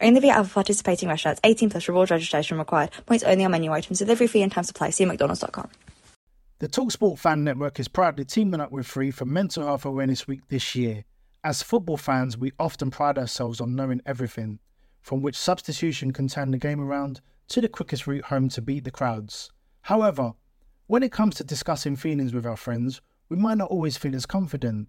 Only via other participating restaurants. 18 plus reward registration required. Points only on menu items. Delivery fee and time supply. See mcdonalds.com. The TalkSport Fan Network is proudly teaming up with Free for Mental Health Awareness Week this year. As football fans, we often pride ourselves on knowing everything, from which substitution can turn the game around to the quickest route home to beat the crowds. However, when it comes to discussing feelings with our friends, we might not always feel as confident.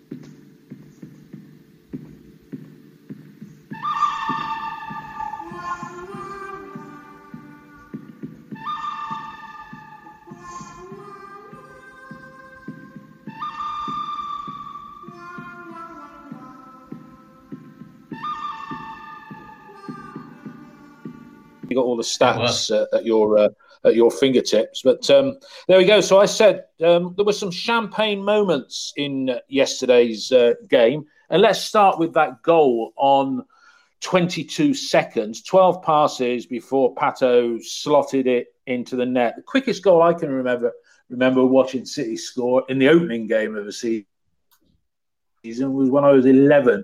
You got all the stats uh, at your uh, at your fingertips. But um, there we go. So I said um, there were some champagne moments in yesterday's uh, game, and let's start with that goal on 22 seconds, 12 passes before Pato slotted it into the net. The quickest goal I can remember remember watching City score in the opening game of the season was when I was 11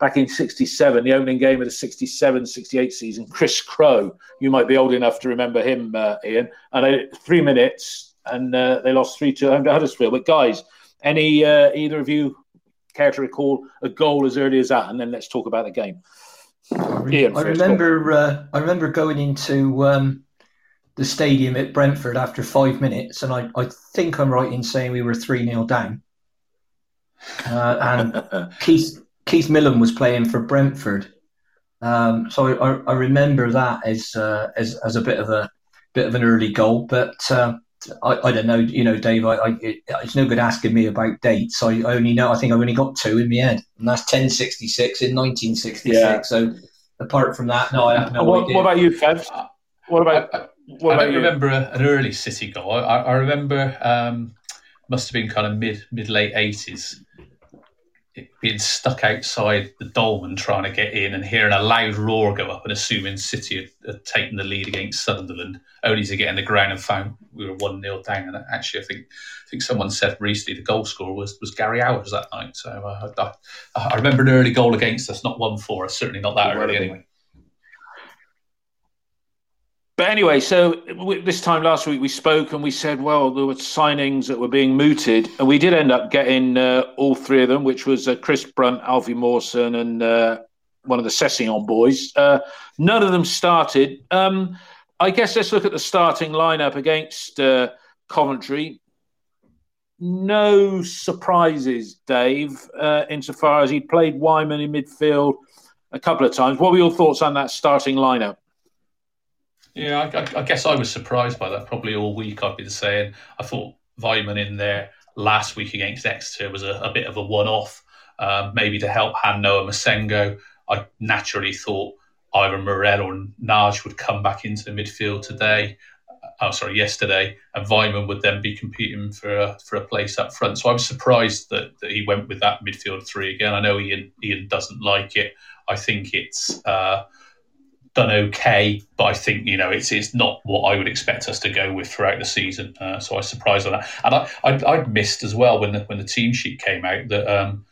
back in 67, the opening game of the 67 68 season, Chris Crowe. You might be old enough to remember him, uh, Ian. And three minutes, and uh, they lost 3 2 home to Huddersfield. But guys, any uh, either of you care to recall a goal as early as that? And then let's talk about the game. Ian, I remember, uh, I remember going into um, the stadium at Brentford after five minutes, and I, I think I'm right in saying we were 3 0 down. Uh, and Keith Keith Millen was playing for Brentford. Um, so I, I, remember that as, uh, as as a bit of a bit of an early goal, but uh, I, I, don't know. You know, Dave, I, I, it's no good asking me about dates. I only know. I think I've only got two in my head, and that's 1066 in 1966. Yeah. So apart from that, no, I have no what, idea. What about you, Febs? What about? What I about don't you? remember an early City goal. I, I remember um, must have been kind of mid mid late 80s being stuck outside the Dolman trying to get in and hearing a loud roar go up and assuming City had, had taken the lead against Sunderland, only to get in the ground and found we were 1 0 down. And actually, I think I think someone said recently the goal scorer was, was Gary Owers that night. So uh, I, I, remember an early goal against us, not 1 4 us, certainly not that early anyway. But anyway, so this time last week we spoke and we said, well, there were signings that were being mooted, and we did end up getting uh, all three of them, which was uh, Chris Brunt, Alfie Mawson, and uh, one of the Sessegnon boys. Uh, none of them started. Um, I guess let's look at the starting lineup against uh, Coventry. No surprises, Dave, uh, insofar as he played Weimann in midfield a couple of times. What were your thoughts on that starting lineup? Yeah, I, I, guess I was surprised by that. Probably all week I've been saying I thought Weimann in there last week against Exeter was a, a bit of a one-off, um, maybe to help hand Noah Massengo. I naturally thought either Morrell or Nagy would come back into the midfield today. Oh, sorry, yesterday, and Weimann would then be competing for a, for a place up front. So I was surprised that, that he went with that midfield three again. I know Ian Ian doesn't like it. I think it's uh, done okay, but I think you know it's it's not what I would expect us to go with throughout the season. Uh, so I was surprised on that, and I I I'd missed as well when the when the team sheet came out that um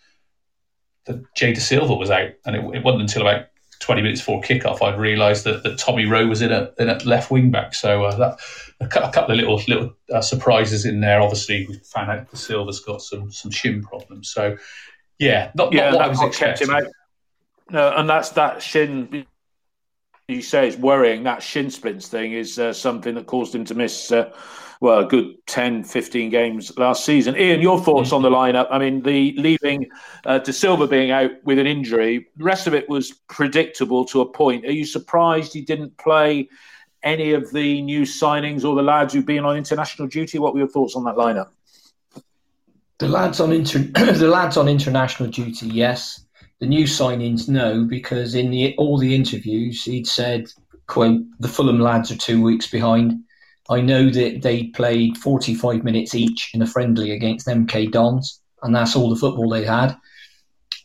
that Jay Dasilva was out, and it, it wasn't until about. 20 minutes before kickoff, I'd realised that, that Tommy Rowe was in a, in a left wing back. So uh, that a, couple of little little uh, surprises in there. Obviously, we found out Dasilva's got some some shin problems. So yeah, not, yeah, not what I was expecting. No, and that's that shin you say it's worrying. That shin splints thing is uh, something that caused him to miss uh, well, a good 10, 15 games last season. Ian, your thoughts on the lineup? I mean, the leaving uh, Dasilva being out with an injury, the rest of it was predictable to a point. Are you surprised he didn't play any of the new signings or the lads who've been on international duty? What were your thoughts on that lineup? The lads on inter- the lads on international duty, yes. The new signings, no, because in the, all the interviews he'd said, "quote The Fulham lads are two weeks behind." I know that they played 45 minutes each in a friendly against MK Dons, and that's all the football they had.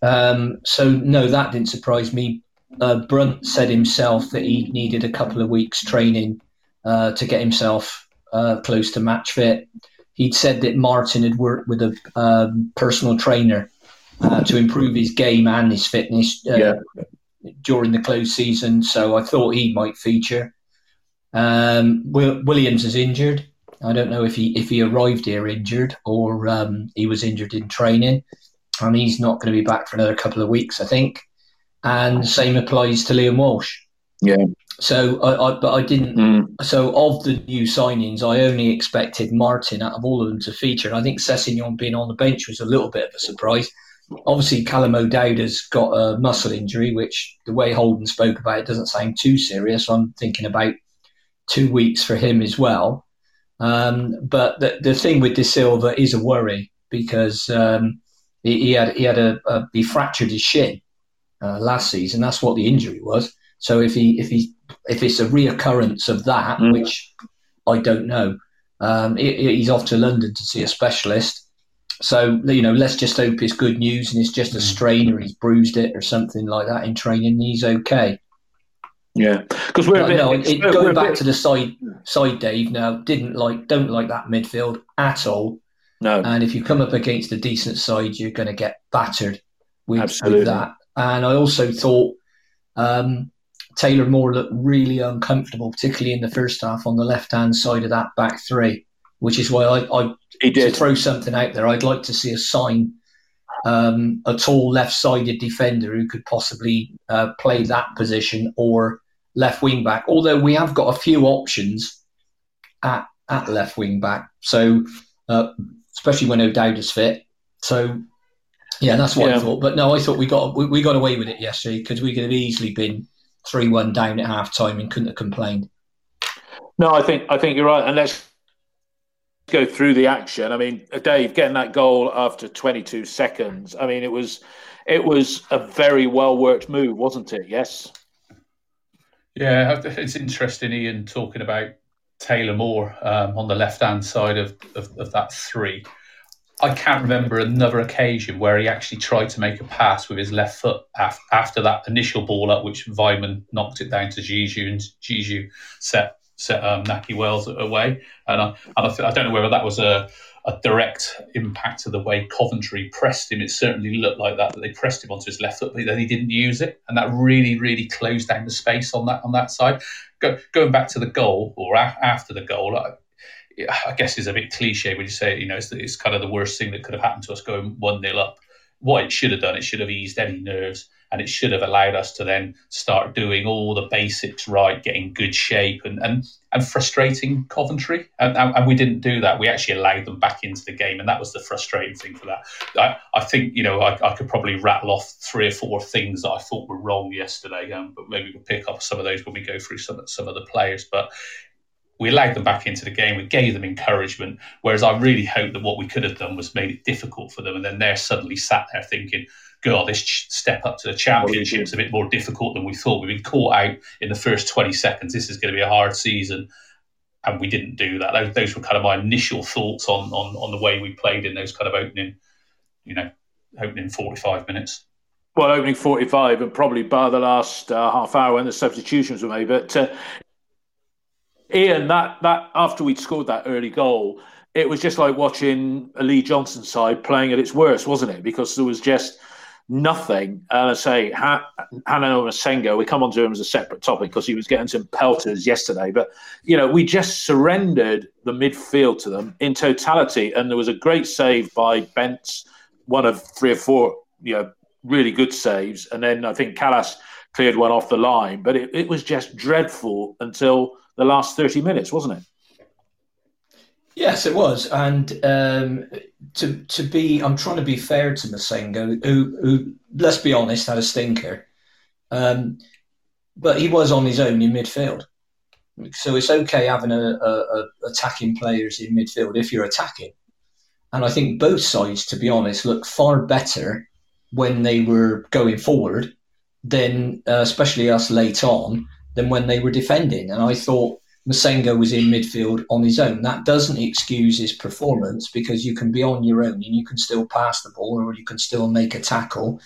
Um, so, no, that didn't surprise me. Uh, Brunt said himself that he needed a couple of weeks training uh, to get himself uh, close to match fit. He'd said that Martin had worked with a um, personal trainer uh, to improve his game and his fitness uh, yeah. during the close season, so I thought he might feature. Um, Williams is injured. I don't know if he if he arrived here injured or um, he was injured in training, and he's not going to be back for another couple of weeks, I think. And same applies to Liam Walsh. Yeah. So, I, I but I didn't. Mm. So, of the new signings, I only expected Martin out of all of them to feature. And I think Sessegnon being on the bench was a little bit of a surprise. Obviously, Callum O'Dowd has got a muscle injury, which the way Holden spoke about it doesn't sound too serious. I'm thinking about two weeks for him as well. Um, but the, the thing with Dasilva is a worry because um, he, he, had he had a, a, he fractured his shin uh, last season. That's what the injury was. So if he if he if it's a reoccurrence of that, mm. which I don't know, um, he's off to London to see a specialist. So you know, let's just hope it's good news and it's just a mm. strain or he's bruised it or something like that in training. He's okay. Yeah, because we're no, bit, it, going back bit... to the side side, Dave. Now, didn't like don't like that midfield at all. No, and if you come up against a decent side, you're going to get battered with, with, that. And I also thought um, Taylor Moore looked really uncomfortable, particularly in the first half on the left hand side of that back three, which is why I, I he did throw something out there. I'd like to see a sign um, a tall left-sided defender who could possibly uh, play that position or left wing back. Although we have got a few options at at left wing back, so uh, especially when O'Dowd is fit. So yeah, that's what yeah. I thought. But no, I thought we got we, we got away with it yesterday because we could have easily been three one down at half time and couldn't have complained. No, I think I think you're right, and let's go through the action. I mean, Dave getting that goal after 22 seconds. I mean, it was it was a very well worked move, wasn't it? Yes. Yeah, it's interesting, Ian, talking about Taylor Moore um, on the left hand side of, of, of, that three. I can't remember another occasion where he actually tried to make a pass with his left foot af- after that initial ball up, which Weimann knocked it down to Diédhiou, and Diédhiou set set um, Nahki Wells away. And, I, and I, th- I, don't know whether that was a, a direct impact of the way Coventry pressed him. It certainly looked like that, that they pressed him onto his left foot, but then he didn't use it, and that really, really closed down the space on that on that side. Go, going back to the goal or a- after the goal, I, I guess is a bit cliche when you say you know it's, it's kind of the worst thing that could have happened to us going one 0 up. What it should have done, it should have eased any nerves and it should have allowed us to then start doing all the basics right, getting good shape, and and, and frustrating Coventry. And, and, we didn't do that. We actually allowed them back into the game, and that was the frustrating thing for that. I, I think you know I, I could probably rattle off three or four things that I thought were wrong yesterday, um, but maybe we'll pick up some of those when we go through some some of the players. But we allowed them back into the game. We gave them encouragement. Whereas I really hope that what we could have done was made it difficult for them. And then they're suddenly sat there thinking, God, this step up to the championship is a bit more difficult than we thought. We've been caught out in the first 20 seconds. This is going to be a hard season. And we didn't do that. Those, those were kind of my initial thoughts on, on, on the way we played in those kind of opening, you know, opening 45 minutes. Well, opening 45 and probably by the last uh, half hour when the substitutions were made. But uh, Ian, that, that after we'd scored that early goal, it was just like watching a Lee Johnson side playing at its worst, wasn't it? Because there was just nothing. And I say, ha- Han-Noah Massengo, we come on to him as a separate topic because he was getting some pelters yesterday. But, you know, we just surrendered the midfield to them in totality. And there was a great save by Bents, one of three or four, you know, really good saves. And then I think Kalas cleared one off the line. But it, it was just dreadful until the last 30 minutes, wasn't it? Yes, it was, and um, to to be, I'm trying to be fair to Massengo, who, who let's be honest, had a stinker, um, but he was on his own in midfield. So it's okay having a, a, a attacking players in midfield if you're attacking. And I think both sides, to be honest, look far better when they were going forward than, uh, especially us late on, than when they were defending. And I thought Massengo was in midfield on his own. That doesn't excuse his performance because you can be on your own and you can still pass the ball or you can still make a tackle.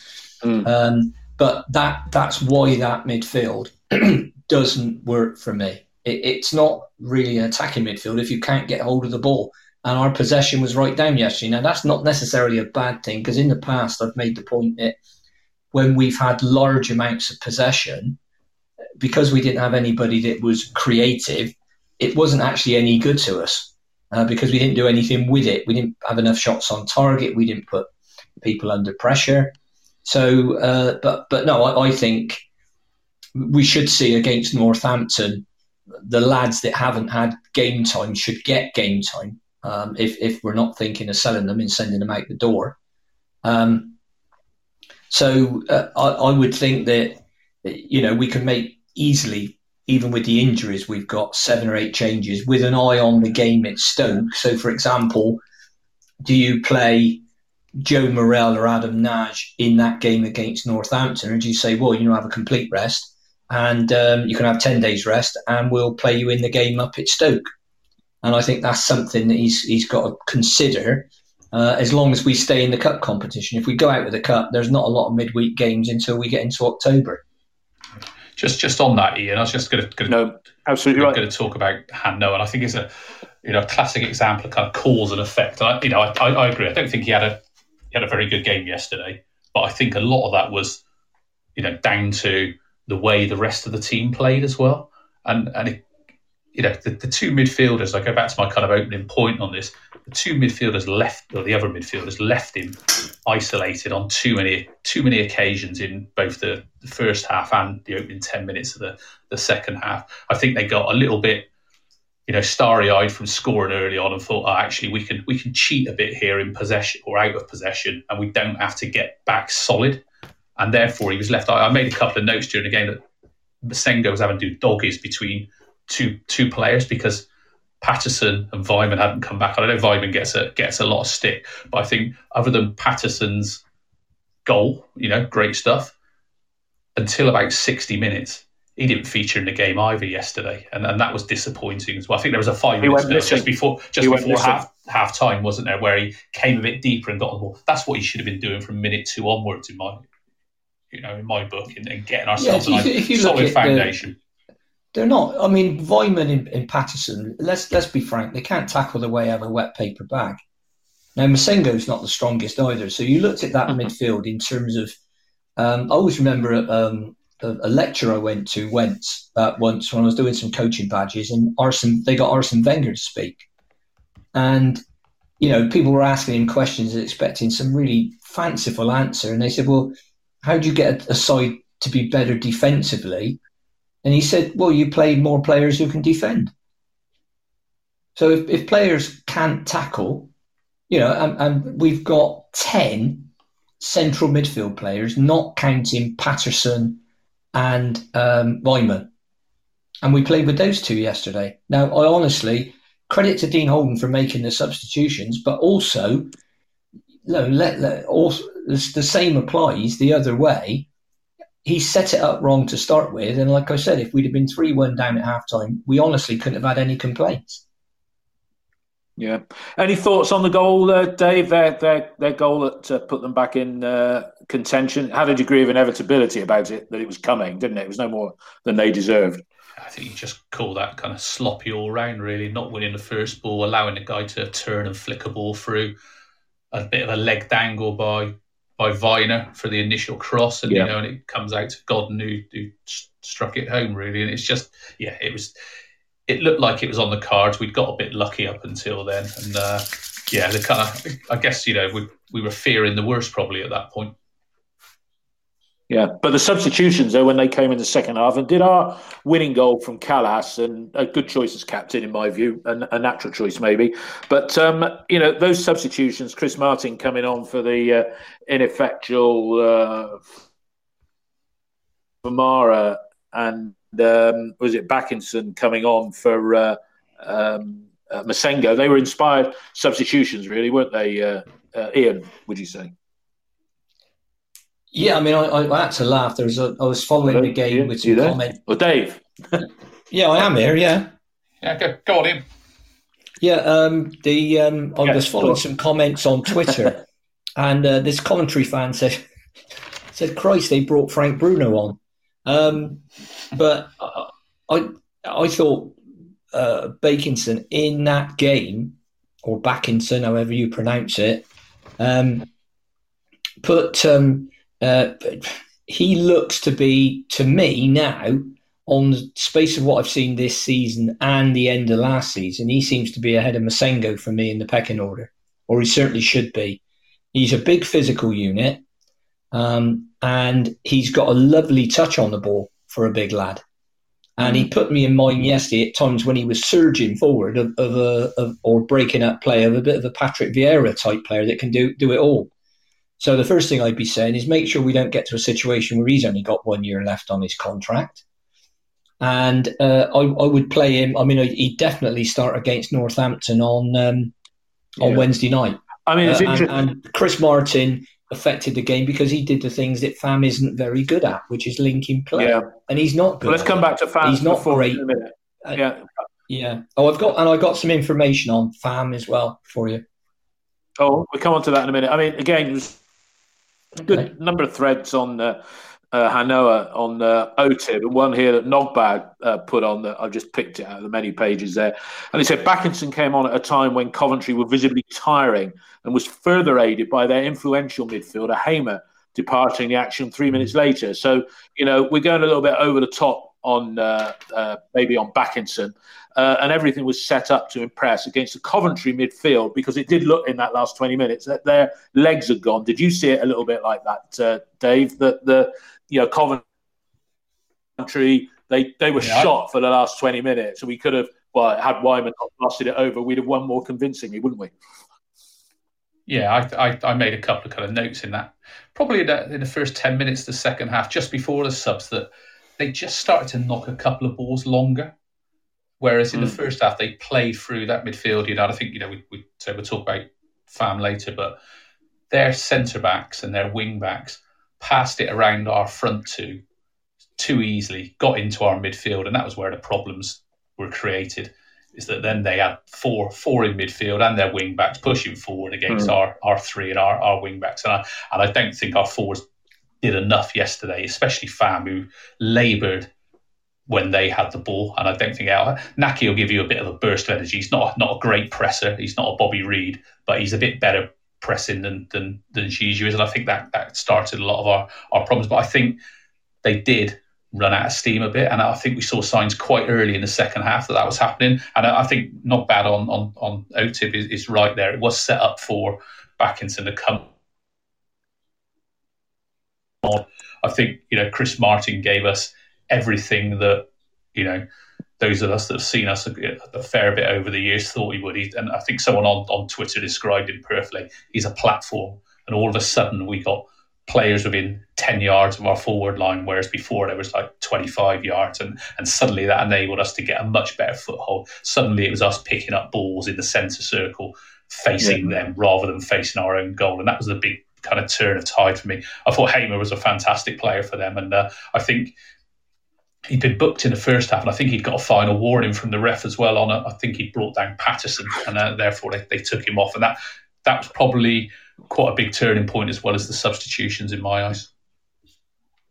Mm. Um, but that that's why that midfield doesn't work for me. It, it's not really an attacking midfield if you can't get hold of the ball. And our possession was right down yesterday. Now that's not necessarily a bad thing because in the past I've made the point that when we've had large amounts of possession, because we didn't have anybody that was creative, it wasn't actually any good to us uh, because we didn't do anything with it. We didn't have enough shots on target. We didn't put people under pressure. So, uh, but but no, I, I, think we should see against Northampton the lads that haven't had game time should get game time. Um, if if we're not thinking of selling them and sending them out the door. Um, so uh, I, I would think that you know we can make easily even with the injuries we've got seven or eight changes with an eye on the game at Stoke. So, for example, do you play Joe Morrell or Adam Nagy in that game against Northampton, or do you say, well, you know, have a complete rest and um, you can have 10 days rest and we'll play you in the game up at Stoke? And I think that's something that he's, he's got to consider uh, as long as we stay in the cup competition. If we go out with the cup, there's not a lot of midweek games until we get into October. Just just on that, Ian, I was just going to no, absolutely going to talk about Han Noah, and I think it's a you know classic example of kind of cause and effect. I, you know, I, I, I agree. I don't think he had a he had a very good game yesterday, but I think a lot of that was, you know, down to the way the rest of the team played as well. And and it, you know, the, the two midfielders. I go back to my kind of opening point on this. The two midfielders left, or the other midfielders left him isolated on too many too many occasions in both the, the first half and the opening ten minutes of the the second half. I think they got a little bit you know, starry-eyed from scoring early on and thought, oh, actually, we can we can cheat a bit here in possession or out of possession, and we don't have to get back solid. And therefore, he was left. I, made a couple of notes during the game that Massengo was having to do doggies between two two players because Patterson and Weimann hadn't come back. I know Weimann gets a gets a lot of stick, but I think other than Patterson's goal, you know, great stuff. Until about sixty minutes, he didn't feature in the game either yesterday, and, and that was disappointing as well. I think there was a five minutes just before just he before half half time, wasn't there, where he came a bit deeper and got on the ball. That's what he should have been doing from minute two onwards in my you know in my book and, and getting ourselves yeah, if you, if solid foundation. The, they're not. I mean, Weimann and, and, Patterson. Let's let's be frank. They can't tackle the way out of a wet paper bag. Now Massengo's not the strongest either. So you looked at that mm-hmm. midfield in terms of. Um, I always remember um, a, a lecture I went to once uh, once when I was doing some coaching badges, and Arsene they got Arsene Wenger to speak, and you know people were asking him questions and expecting some really fanciful answer, and they said, "Well, how do you get a side to be better defensively?" And he said, "Well, you play more players who can defend." So if, if players can't tackle, you know, and, and we've got ten central midfield players, not counting Patterson and um, Weimann. And we played with those two yesterday. Now, I honestly credit to Dean Holden for making the substitutions, but also, you know, let, let also, the same applies the other way. He set it up wrong to start with, and like I said, if we'd have been three one down at halftime, we honestly couldn't have had any complaints. Yeah. Any thoughts on the goal, uh, Dave? Their their their goal that uh, put them back in uh, contention. Had a degree of inevitability about it that it was coming, didn't it? It was no more than they deserved. I think you just call that kind of sloppy all round, really. Not winning the first ball, allowing the guy to turn and flick a ball through. A bit of a leg dangle by by Vyner for the initial cross, and yeah. you know, and it comes out to Godden who, who struck it home, really. And it's just, yeah, it was it looked like it was on the cards. We'd got a bit lucky up until then, and uh, yeah, the kind of I guess you know we we were fearing the worst probably at that point. Yeah, but the substitutions though when they came in the second half and did our winning goal from Kalas and a good choice as captain in my view, a natural choice maybe. But um, you know those substitutions, Chris Martin coming on for the uh, ineffectual uh, and um, was it Bakinson coming on for uh, um, uh, Massengo? They were inspired substitutions, really, weren't they? Uh, uh, Ian, would you say? Yeah, I mean, I, I had to laugh. There was a, I was following Hello? the game Ian, with some comment. Well, Dave. yeah, I am here. Yeah. Yeah, go, go on in. Yeah, um, the um, I was following some comments on Twitter, and uh, this commentary fan said said, "Christ, they brought Frank Bruno on." Um, but I I thought uh, Bakinson in that game, or Backinson, however you pronounce it, um, put um, uh, he looks to be to me now on the space of what I've seen this season and the end of last season. He seems to be ahead of Massengo for me in the pecking order, or he certainly should be. He's a big physical unit, um, and he's got a lovely touch on the ball for a big lad. And he mm. put me in mind yesterday at times when he was surging forward of, of a of, or breaking up play of a bit of a Patrick Vieira type player that can do do it all. So the first thing I'd be saying is make sure we don't get to a situation where he's only got one year left on his contract. And uh, I, I, would play him. I mean, he'd definitely start against Northampton on um, on yeah. Wednesday night. I mean, it's uh, interesting. And, and, Chris Martin affected the game because he did the things that Fam isn't very good at, which is linking play. Yeah. And he's not good. Well, let's come back to Fam. He's not great. Uh, yeah. Yeah. Oh, I've got and I got some information on Fam as well for you. Oh, we'll come on to that in a minute. I mean, again, a good number of threads on uh, uh, Han-Noah on uh, OTIB, and one here that Nogbad uh, put on that I've just picked it out of the many pages there. And he said Bakinson came on at a time when Coventry were visibly tiring and was further aided by their influential midfielder Hamer departing the action three minutes later. So, you know, we're going a little bit over the top on uh, uh, maybe on Bakinson. Uh, and everything was set up to impress against the Coventry midfield because it did look in that last 20 minutes that their legs had gone. Did you see it a little bit like that, uh, Dave? That the you know, Coventry, they they were yeah. shot for the last 20 minutes. So we could have, well, had Weimann not blasted it over, we'd have won more convincingly, wouldn't we? Yeah, I, I, I made a couple of kind of notes in that. Probably in the, in the first 10 minutes, the second half, just before the subs, that they just started to knock a couple of balls longer. Whereas in mm. the first half, they played through that midfield. You know, I think you know we, we so we'll talk about Fam later, but their centre backs and their wing backs passed it around our front two too easily, got into our midfield, and that was where the problems were created. Is that then they had four four in midfield and their wing backs pushing forward against mm. our, our three and our, our wing backs. And I, and I don't think our forwards did enough yesterday, especially Fam, who laboured when they had the ball. And I don't think our Nahki will give you a bit of a burst of energy. He's not not a great presser. He's not a Bobby Reid, but he's a bit better pressing than than than Zizou is, and I think that that started a lot of our our problems. But I think they did run out of steam a bit, and I think we saw signs quite early in the second half that that was happening. And I, think Nogbad on on on OTIB is, is right there. It was set up for Bakinson to come. I think you know Chris Martin gave us everything that you know those of us that have seen us a, a, fair bit over the years thought he would. He, and I think someone on, on Twitter described him perfectly. He's a platform, and all of a sudden we got players within 10 yards of our forward line, whereas before there was like 25 yards, and, and suddenly that enabled us to get a much better foothold. Suddenly it was us picking up balls in the centre circle, facing yeah. them rather than facing our own goal, and that was the big kind of turn of tide for me. I thought Hamer was a fantastic player for them, and uh, I think he'd been booked in the first half, and I think he'd got a final warning from the ref as well. On it, I think he brought down Patterson, and uh, therefore they, they took him off, and that that was probably quite a big turning point as well as the substitutions in my eyes.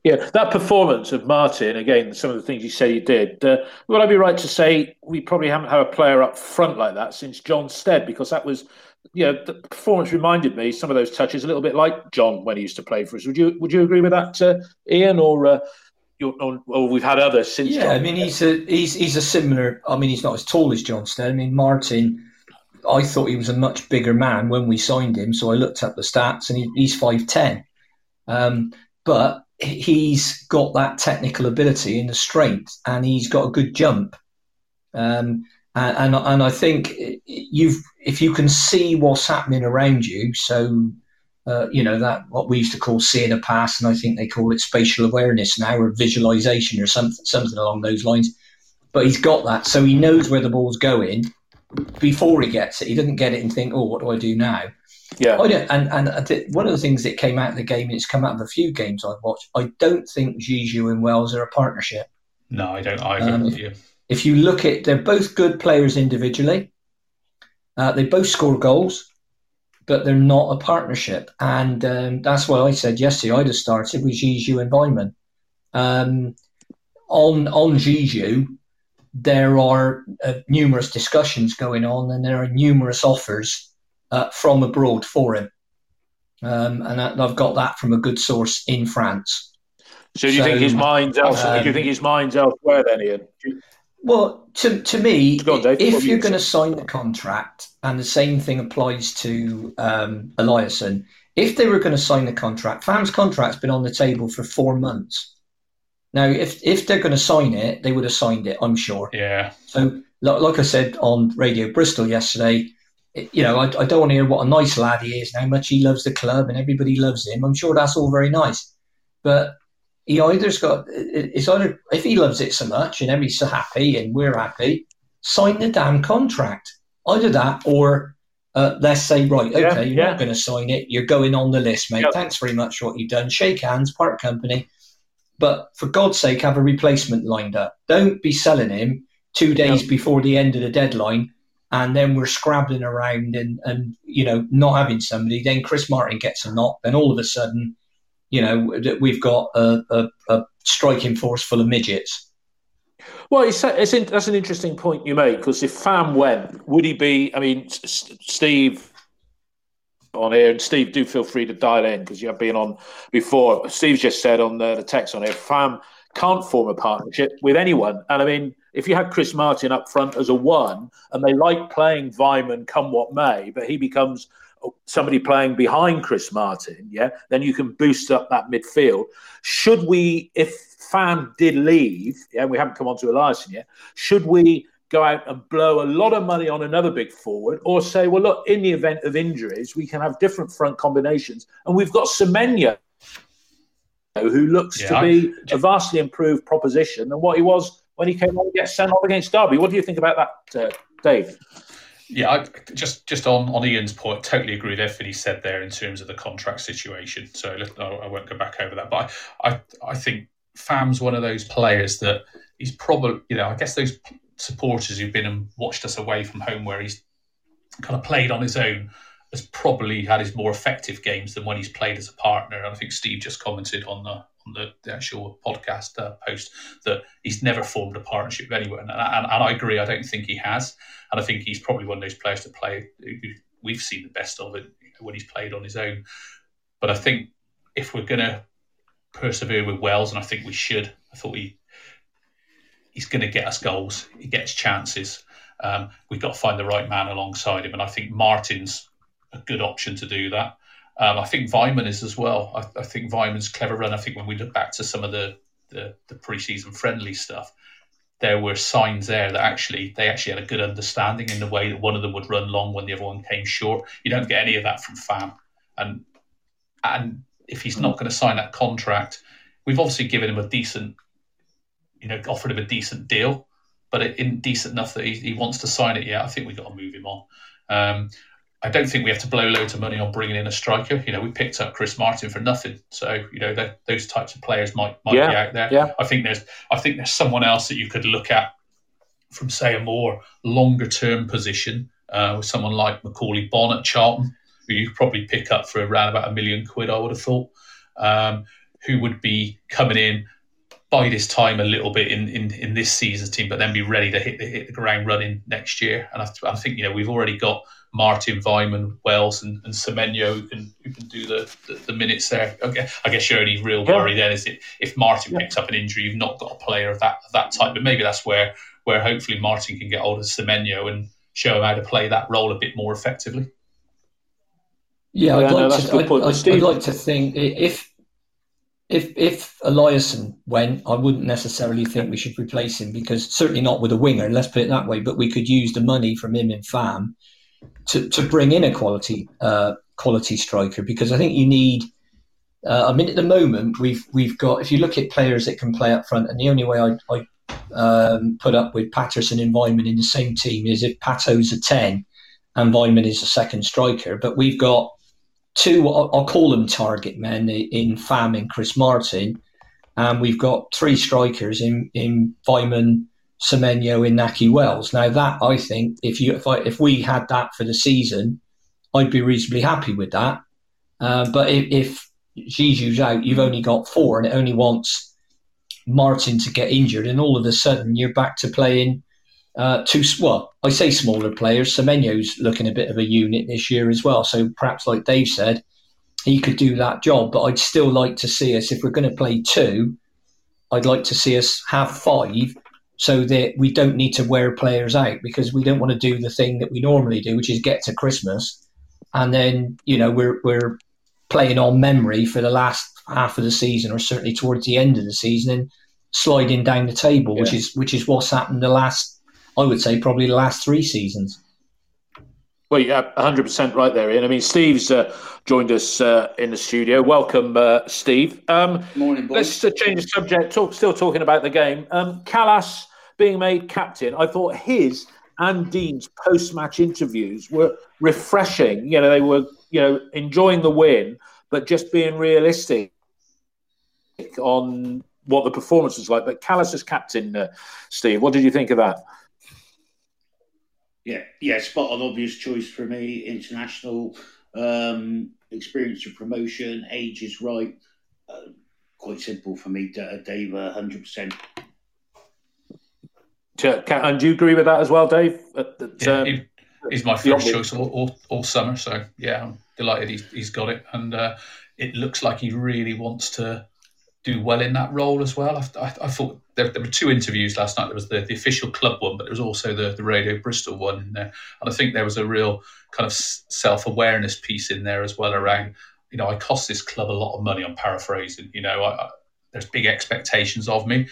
Yeah, that performance of Martin, again, some of the things you say you did, uh, would I be right to say we probably haven't had a player up front like that since Jon Stead? Because that was, you know, the performance reminded me some of those touches a little bit like John when he used to play for us. Would you would you agree with that, uh, Ian, or uh, or we've had others since. Yeah, John. I mean he's a he's he's a similar. I mean he's not as tall as Johnston. I mean Martin. I thought he was a much bigger man when we signed him, so I looked up the stats, and he, he's five ten. Um, but he's got that technical ability and the strength, and he's got a good jump. Um, and, and, and I think you've if you can see what's happening around you, so uh, you know that what we used to call seeing a pass, and I think they call it spatial awareness now, or visualization, or something something along those lines. But he's got that, so he knows where the ball's going before he gets it. He doesn't get it and think, "Oh, what do I do now?" Yeah. I don't, and and one of the things that came out of the game, and it's come out of a few games I've watched. I don't think Zizou and Wells are a partnership. No, I don't either. Um, if, if, you look at, they're both good players individually. Uh, they both score goals, but they're not a partnership, and um, that's why I said yesterday I'd have started with Zizou and Weimann. Um, on on Zizou, there are uh, numerous discussions going on, and there are numerous offers uh, from abroad for him. Um, and I've got that from a good source in France. So do you so, think his mind's elsewhere? Um, do you think his mind's elsewhere then, Ian? Well, to, to me, on, if you're going to sign the contract, and the same thing applies to um, Eliasson, if they were going to sign the contract, Fam's contract's been on the table for four months. Now, if if they're going to sign it, they would have signed it, I'm sure. Yeah. So, like I said on Radio Bristol yesterday, you know, I, I, don't want to hear what a nice lad he is and how much he loves the club and everybody loves him. I'm sure that's all very nice, but he either's got it's either if he loves it so much and everybody's so happy and we're happy, sign the damn contract. Either that or uh, let's say right, okay, yeah, you're yeah. not going to sign it. You're going on the list, mate. Yep. Thanks very much for what you've done. Shake hands, part company. But for God's sake, have a replacement lined up. Don't be selling him two days yep. before the end of the deadline and then we're scrabbling around and, and you know not having somebody. Then Chris Martin gets a knock. Then all of a sudden, you know that we've got a, a, a striking force full of midgets. Well, it's, it's in, that's an interesting point you make because if Fam went, would he be? I mean, S- Steve on here, and Steve, do feel free to dial in because you have been on before. Steve's just said on the, the text on here, Fam can't form a partnership with anyone, and I mean if you had Chris Martin up front as a one and they like playing Weimann come what may, but he becomes somebody playing behind Chris Martin, yeah, then you can boost up that midfield. Should we, if Fam did leave, yeah, we haven't come on to Eliasson yet, should we go out and blow a lot of money on another big forward or say, well, look, in the event of injuries, we can have different front combinations and we've got Semenyo, who looks yeah, to be a vastly improved proposition than what he was when he came on to get sent off against Derby. What do you think about that, uh, Dave? Yeah, I, just just on, on Ian's point, totally agree with everything he said there in terms of the contract situation. So I won't go back over that, but I, I, I think Fam's one of those players that he's probably, you know, I guess those supporters who've been and watched us away from home where he's kind of played on his own has probably had his more effective games than when he's played as a partner. And I think Steve just commented on the on the, the actual podcast uh, post that he's never formed a partnership with anyone, and, and, and, I agree. I don't think he has, and I think he's probably one of those players to play. We've seen the best of it when he's played on his own, but I think if we're going to persevere with Wells, and I think we should, I thought he he's going to get us goals. He gets chances. Um, we've got to find the right man alongside him, and I think Martin's a good option to do that. Um, I think Weimann is as well. I, I, think Weimann's clever run. I think when we look back to some of the, the, the preseason friendly stuff, there were signs there that actually they actually had a good understanding in the way that one of them would run long when the other one came short. You don't get any of that from Fam, and and if he's not going to sign that contract, we've obviously given him a decent, you know, offered him a decent deal, but it isn't decent enough that he, he wants to sign it yet. I think we've got to move him on. Um, I don't think we have to blow loads of money on bringing in a striker. You know, we picked up Chris Martin for nothing, so you know those types of players might might yeah, be out there. Yeah. I think there's I think there's someone else that you could look at from say a more longer term position uh, with someone like Macauley Bonne at Charlton, who you could probably pick up for around about a million quid. I would have thought, um, who would be coming in by this time a little bit in, in, in this season's team, but then be ready to hit the, hit the ground running next year. And I, I think you know we've already got Martin Weimann, Wells, and, and Semenyo who can who can do the, the, the minutes there. Okay, I guess your only real worry yeah. then is it if Martin yeah. picks up an injury, you've not got a player of that of that type. But maybe that's where where hopefully Martin can get hold of Semenyo and show him how to play that role a bit more effectively. Yeah, I'd, yeah, like, no, to, I'd, I'd, I'd like to think if if if Eliasson went, I wouldn't necessarily think we should replace him because certainly not with a winger. Let's put it that way. But we could use the money from him in Fam to, to bring in a quality uh, quality striker because I think you need. Uh, I mean, at the moment we've we've got. If you look at players that can play up front, and the only way I, I um, put up with Patterson and Weimann in the same team is if Pato's a ten and Weimann is a second striker. But we've got two, I'll call them target men in Fam and Chris Martin. And we've got three strikers in, in Weimann, Semenyo, and Nahki Wells. Now, that I think, if you if, I, if we had that for the season, I'd be reasonably happy with that. Uh, but if, if Zizou's out, you've only got four, and it only wants Martin to get injured, and all of a sudden you're back to playing uh, two, well, I say smaller players. Semenyo's looking a bit of a unit this year as well. So perhaps, like Dave said, he could do that job. But I'd still like to see us, if we're going to play two, I'd like to see us have five so that we don't need to wear players out because we don't want to do the thing that we normally do, which is get to Christmas and then, you know, we're, we're playing on memory for the last half of the season or certainly towards the end of the season and sliding down the table, yeah. which is which is what's happened the last I would say probably the last three seasons. Well, yeah, 100% right there, Ian. I mean, Steve's uh, joined us uh, in the studio. Welcome, uh, Steve. Um, Morning, boys. Let's uh, change the subject. Talk, still talking about the game. Um, Kalas being made captain, I thought his and Dean's post-match interviews were refreshing. You know, they were, you know, enjoying the win, but just being realistic on what the performance was like. But Kalas as captain, uh, Steve, what did you think of that? Yeah, yeah, spot on. Obvious choice for me. International um, experience of promotion, age is right. Uh, quite simple for me, Dave. Hundred percent. And do you agree with that as well, Dave? That, yeah, um, he, he's my first choice all, all, all, summer. So yeah, I'm delighted he's, he's got it, and uh, it looks like he really wants to do well in that role as well. I, I, I thought there, there, were two interviews last night. There was the, the official club one, but there was also the, the Radio Bristol one in there. And I think there was a real kind of self awareness piece in there as well around, you know, I cost this club a lot of money. I'm paraphrasing. You know, I, there's big expectations of me.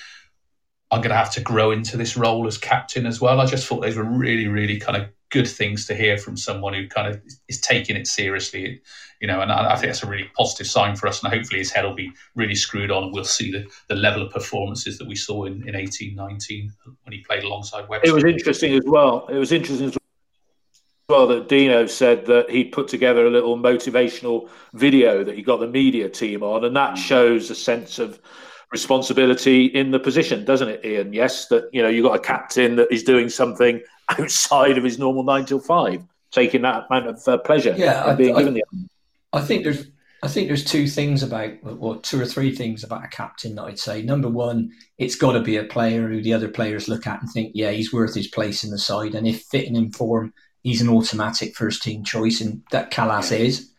I'm going to have to grow into this role as captain as well. I just thought those were really, really kind of good things to hear from someone who kind of is taking it seriously, you know, and I, I, think that's a really positive sign for us. And hopefully his head will be really screwed on and we'll see the, the level of performances that we saw in, in 18 19 when he played alongside Webster. It was interesting as well. It was interesting as well that Dino said that he put together a little motivational video that he got the media team on, and that mm. shows a sense of responsibility in the position, doesn't it, Ian? Yes, that you know you got a captain that is doing something outside of his normal nine till five, taking that amount of uh, pleasure. Yeah, I, being I, given the. I think there's. I think there's two things about, or two or three things about a captain that I'd say. Number one, it's got to be a player who the other players look at and think, yeah, he's worth his place in the side. And if fitting in form, he's an automatic first team choice, and that Kalas is.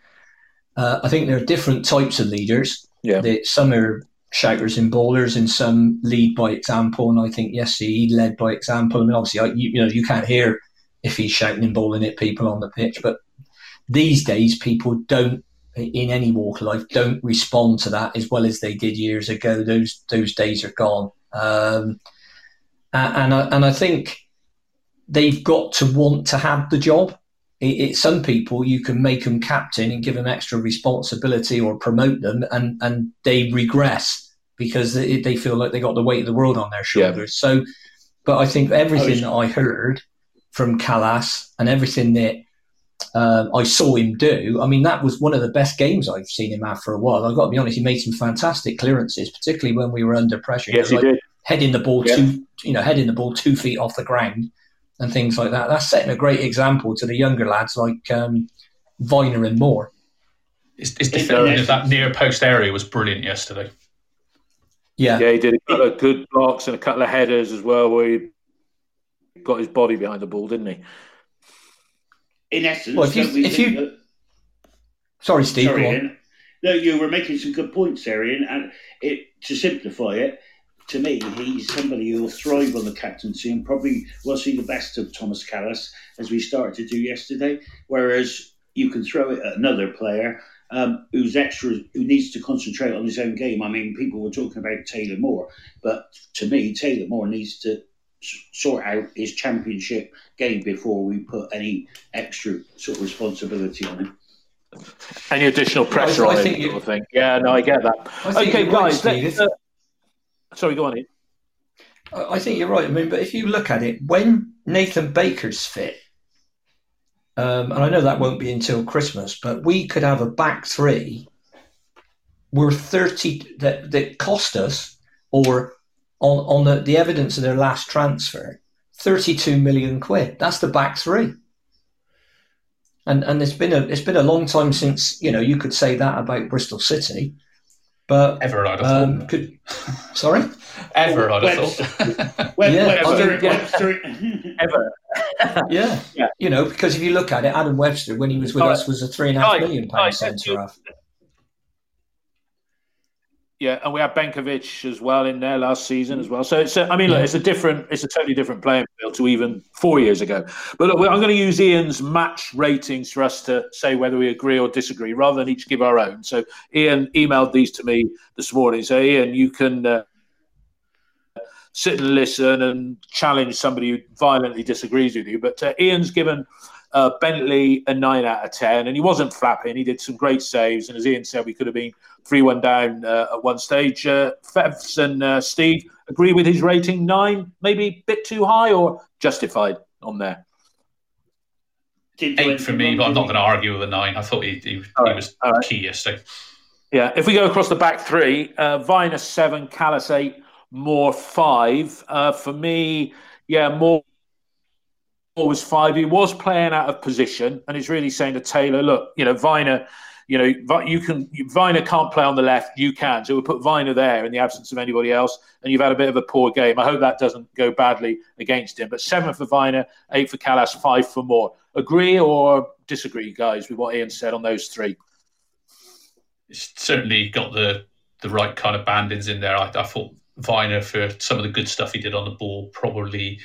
Uh, I think there are different types of leaders. Yeah. That some are shouters and bowlers, and some lead by example. And I think yes, he led by example. I mean, obviously, I, you, you know, you can't hear if he's shouting and bowling at people on the pitch, but these days, people don't in any walk of life don't respond to that as well as they did years ago. Those those days are gone, um, and I, and I think they've got to want to have the job. It, it, some people you can make them captain and give them extra responsibility or promote them, and and they regress because they, they feel like they got the weight of the world on their shoulders. Yeah. So, but I think everything that I heard from Kalas and everything that um, I saw him do. I mean, that was one of the best games I've seen him have for a while. I've got to be honest, he made some fantastic clearances, particularly when we were under pressure. Yes, he like did. Heading the ball yeah. two, you know, heading the ball two feet off the ground and things like that. That's setting a great example to the younger lads like um, Vyner and Moore. His, his defending of that near post area was brilliant yesterday. Yeah, yeah, he did a couple of good blocks and a couple of headers as well, where he got his body behind the ball, didn't he? In essence, well, if you, if you... That... sorry, Steve. Sorry, no, you were making some good points there, Ian. And it to simplify it, to me, he's somebody who will thrive on the captaincy and probably will see the best of Thomas Kalas as we started to do yesterday. Whereas you can throw it at another player um, who's extra, who needs to concentrate on his own game. I mean, people were talking about Taylor Moore, but to me, Taylor Moore needs to sort out his championship game before we put any extra sort of responsibility on him. Any additional pressure I, I on him, sort of. Yeah, no, I get that. I okay, guys. Right, uh, sorry, go on. In. I think you're right. I mean, but if you look at it, when Nathan Baker's fit, um, and I know that won't be until Christmas, but we could have a back three worth 30 that, that cost us, or on, on the, the evidence of their last transfer, 32 million quid. That's the back three. And and it's been a it's been a long time since you know you could say that about Bristol City, but ever I'd have um, thought. Could, sorry, ever I'd have thought. yeah, Webster, Webster. ever. yeah. yeah, you know because if you look at it, Adam Webster when he was with us was a three and a half million pound centre half. Yeah, and we had Benkovic as well in there last season as well. So it's, a, I mean, look, it's a different, it's a totally different playing field to even four years ago. But look, I'm going to use Ian's match ratings for us to say whether we agree or disagree, rather than each give our own. So Ian emailed these to me this morning. So Ian, you can uh, sit and listen and challenge somebody who violently disagrees with you. But uh, Ian's given uh, Bentley a nine out of ten, and he wasn't flapping. He did some great saves, and as Ian said, we could have been three-one down uh, at one stage. Uh, Fevs and uh, Steve agree with his rating nine, maybe a bit too high or justified on there. Eight for me, but I'm not going to argue with a nine. I thought he, he, he right. was right. key yesterday. Yeah, if we go across the back three, uh, Vyner seven, Kalas eight, Moore five. Uh, for me, yeah, more was five. He was playing out of position, and he's really saying to Taylor, "Look, you know, Vyner, you know, you can Vyner can't play on the left, you can. So we'll put Vyner there in the absence of anybody else, and you've had a bit of a poor game. I hope that doesn't go badly against him. But seven for Vyner, eight for Kalas, five for Moore. Agree or disagree, guys, with what Ian said on those three? It's certainly got the the right kind of bandings in there. I, I thought Vyner for some of the good stuff he did on the ball probably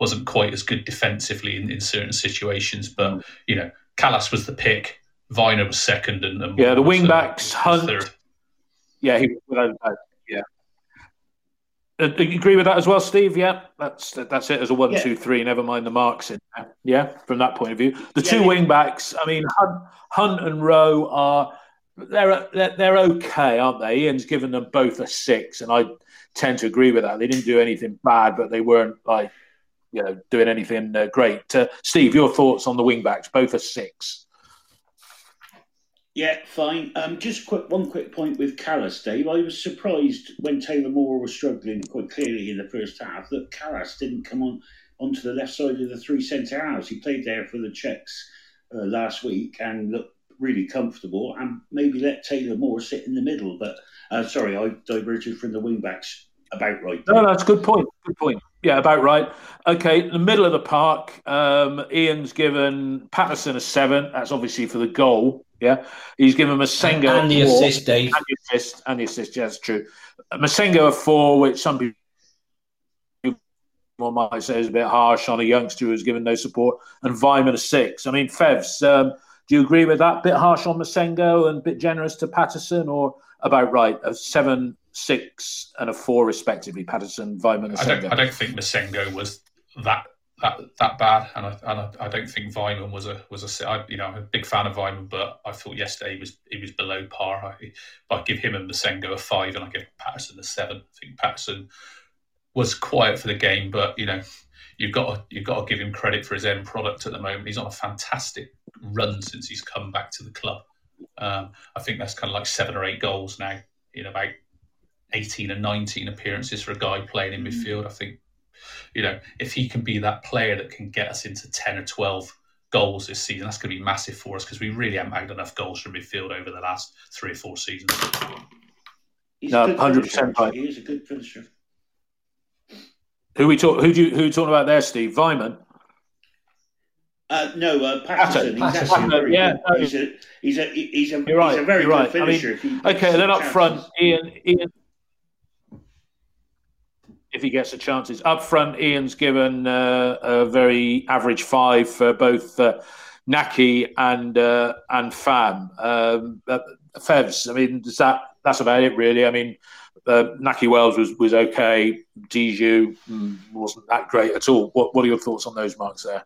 wasn't quite as good defensively in, in certain situations. But you know, Kalas was the pick. Vyner was second, and, and yeah, the wing backs Hunt. Third. Yeah, he was yeah. Uh, do you agree with that as well, Steve? Yeah, that's that's it as a one, yeah. two, three. Never mind the marks in there. Yeah, from that point of view, the yeah, two yeah. wing backs. I mean, Hunt, Hunt and Rowe are they're, they're they're okay, aren't they? Ian's given them both a six, and I tend to agree with that. They didn't do anything bad, but they weren't like you know doing anything uh, great. Uh, Steve, your thoughts on the wing backs? Both are six. Yeah, fine. Um, just quick, one quick point with Kalas, Dave. I was surprised when Taylor Moore was struggling quite clearly in the first half that Kalas didn't come on onto the left side of the three centre halves. He played there for the Czechs uh, last week and looked really comfortable, and maybe let Taylor Moore sit in the middle. But uh, sorry, I diverted from the wing backs about right. No, that's a good point. Good point. Yeah, about right. Okay, the middle of the park. Um, Ian's given Paterson a seven. That's obviously for the goal. Yeah, he's given Massengo and, and the four, assist, Dave. And the assist, and the assist. Yeah, that's true. Massengo a four, which some people might say is a bit harsh on a youngster who's given no support, and Weimann a six. I mean, Fevs, um, do you agree with that? Bit harsh on Massengo and bit generous to Paterson, or about right? A seven six and a four respectively. Paterson, Weimann, I don't, I don't think Massengo was that that that bad, and I, and I, I don't think Weimann was a was a I, you know I'm a big fan of Weimann, but I thought yesterday he was he was below par. I, I give him and Massengo a five, and I give Paterson a seven. I think Paterson was quiet for the game, but you know you've got to, you've got to give him credit for his end product at the moment. He's on a fantastic run since he's come back to the club. Um, I think that's kind of like seven or eight goals now in about 18 and 19 appearances for a guy playing in mm. midfield. I think, you know, if he can be that player that can get us into 10 or 12 goals this season, that's going to be massive for us because we really haven't had enough goals from midfield over the last three or four seasons. He's no, 100% right. He is a good finisher. Who we talk? Who do you who are you talking about there, Steve? Weimann. Uh, no, uh, Paterson. He's Paterson. Very yeah, good. He's a he's a he's a, you're right, he's a very good right. finisher. I mean, okay, then up chances. front, Ian Ian if he gets the chances. Up front, Ian's given uh, a very average five for both uh, Nahki and uh, and Fam. Um, Fevs, I mean, that that's about it really. I mean, uh, Nahki Wells was was okay. Diédhiou mm, wasn't that great at all. What what are your thoughts on those marks there?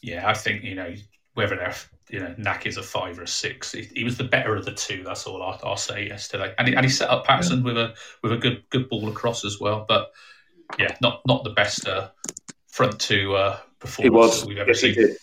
Yeah, I think you know whether they're you know Nahki's a five or a six. He, he, was the better of the two. That's all I'll, I'll say yesterday. And he, and he set up Paterson yeah. with a with a good good ball across as well. But yeah, not not the best uh, front two uh, performance we've ever yes, seen.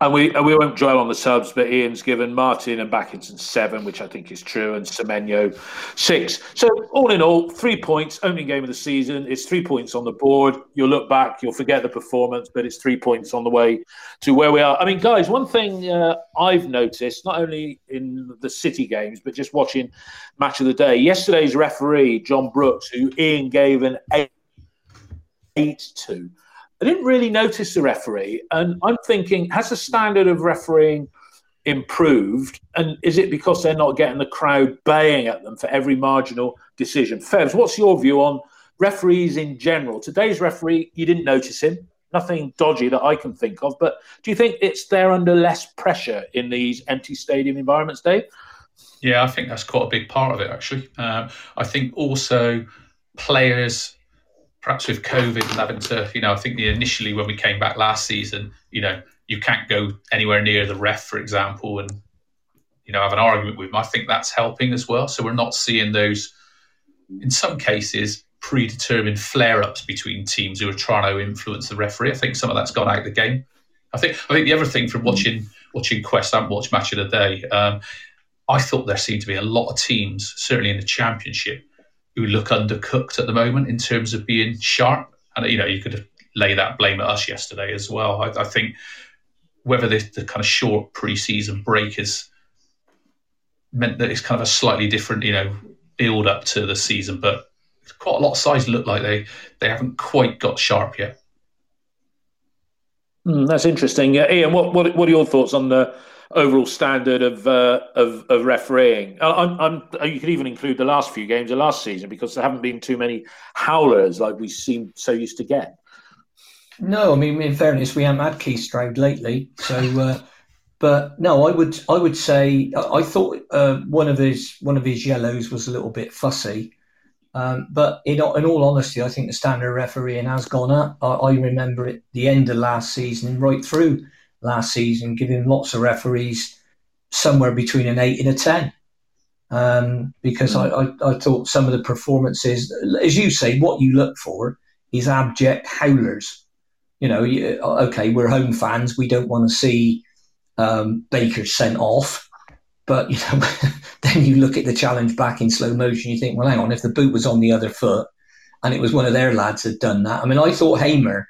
And we and we won't dwell on the subs, but Ian's given Martin and Bakinson seven, which I think is true, and Semenyo six. So all in all, three points, only game of the season. It's three points on the board. You'll look back, you'll forget the performance, but it's three points on the way to where we are. I mean, guys, one thing uh, I've noticed, not only in the City games, but just watching match of the day. Yesterday's referee, John Brooks, who Ian gave an eight, eight to I didn't really notice the referee, and I'm thinking, has the standard of refereeing improved? And is it because they're not getting the crowd baying at them for every marginal decision? Fevs, what's your view on referees in general? Today's referee, you didn't notice him. Nothing dodgy that I can think of, but do you think it's they're under less pressure in these empty stadium environments, Dave? Yeah, I think that's quite a big part of it, actually. Um, I think also players perhaps with COVID and having to, you know, I think initially when we came back last season, you know, you can't go anywhere near the ref, for example, and you know have an argument with him. I think that's helping as well. So we're not seeing those, in some cases, predetermined flare-ups between teams who are trying to influence the referee. I think some of that's gone out of the game. I think I think the other thing from watching watching Quest and watch match of the day, um, I thought there seemed to be a lot of teams, certainly in the championship, who look undercooked at the moment in terms of being sharp. And you know, you could lay that blame at us yesterday as well. I, I think whether the, the, kind of short pre-season break has meant that it's kind of a slightly different, you know, build up to the season, but quite a lot of sides look like they they haven't quite got sharp yet. Mm, that's interesting. Uh, Ian, what, what what are your thoughts on the overall standard of uh, of, of, refereeing. I'm, I'm, you could even include the last few games of last season because there haven't been too many howlers like we seem so used to get. No, I mean in fairness, we haven't had Keith Stroud lately, so. Uh, but no, I would I would say I thought uh, one of his one of his yellows was a little bit fussy. Um, but in, in all honesty, I think the standard of refereeing has gone up. I, I remember it the end of last season and right through last season, giving lots of referees somewhere between an eight and a ten. Um, because mm. I, I, I, thought some of the performances, as you say, what you look for is abject howlers. You know, you, okay, we're home fans. We don't want to see um, Baker sent off. But, you know, then you look at the challenge back in slow motion, you think, well, hang on, if the boot was on the other foot and it was one of their lads had done that. I mean, I thought Hamer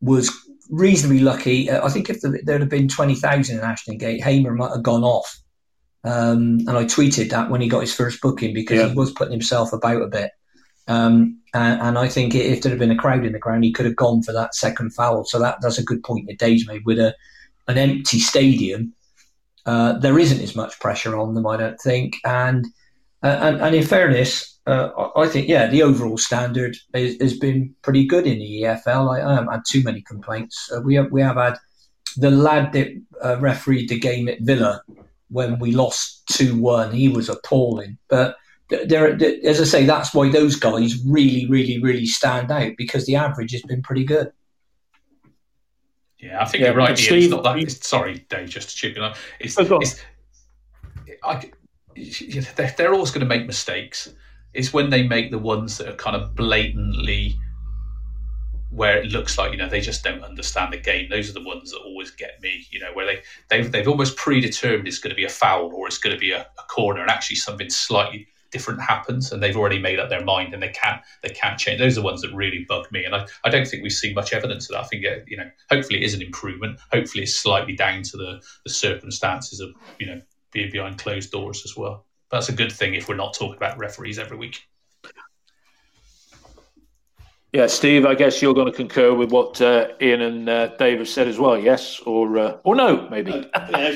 was reasonably lucky. Uh, I think if the, there'd have been 20,000 in Ashton Gate, Hamer might have gone off. Um, and I tweeted that when he got his first booking because yeah. he was putting himself about a bit. Um, and, and, I think if there had been a crowd in the ground, he could have gone for that second foul. So that, that's a good point that Dave's made. With a, an empty stadium, uh, there isn't as much pressure on them, I don't think. And, uh, and, and in fairness, uh, I think, yeah, the overall standard is, has been pretty good in the EFL. I, I haven't had too many complaints. Uh, we have we have had the lad that uh, refereed the game at Villa when we lost two one. He was appalling, but. There, as I say, that's why those guys really, really, really stand out because the average has been pretty good. Yeah, I think yeah, you're right. Steve, it's not that. It's, sorry, Dave, just to chip in. It's, oh, it's I, they're, they're always going to make mistakes it's when they make the ones that are kind of blatantly where it looks like you know they just don't understand the game. Those are the ones that always get me. You know where they they've they've almost predetermined it's going to be a foul or it's going to be a, a corner, and actually something slightly different happens, and they've already made up their mind and they can't they can't change. Those are the ones that really bug me, and I, I don't think we've seen much evidence of that. I think uh, you know hopefully it is an improvement. Hopefully it's slightly down to the the circumstances of you know being behind closed doors as well that's a good thing if we're not talking about referees every week. Yeah, Steve, I guess you're going to concur with what uh, Ian and uh, Dave have said as well, yes? Or uh, or no, maybe? Uh,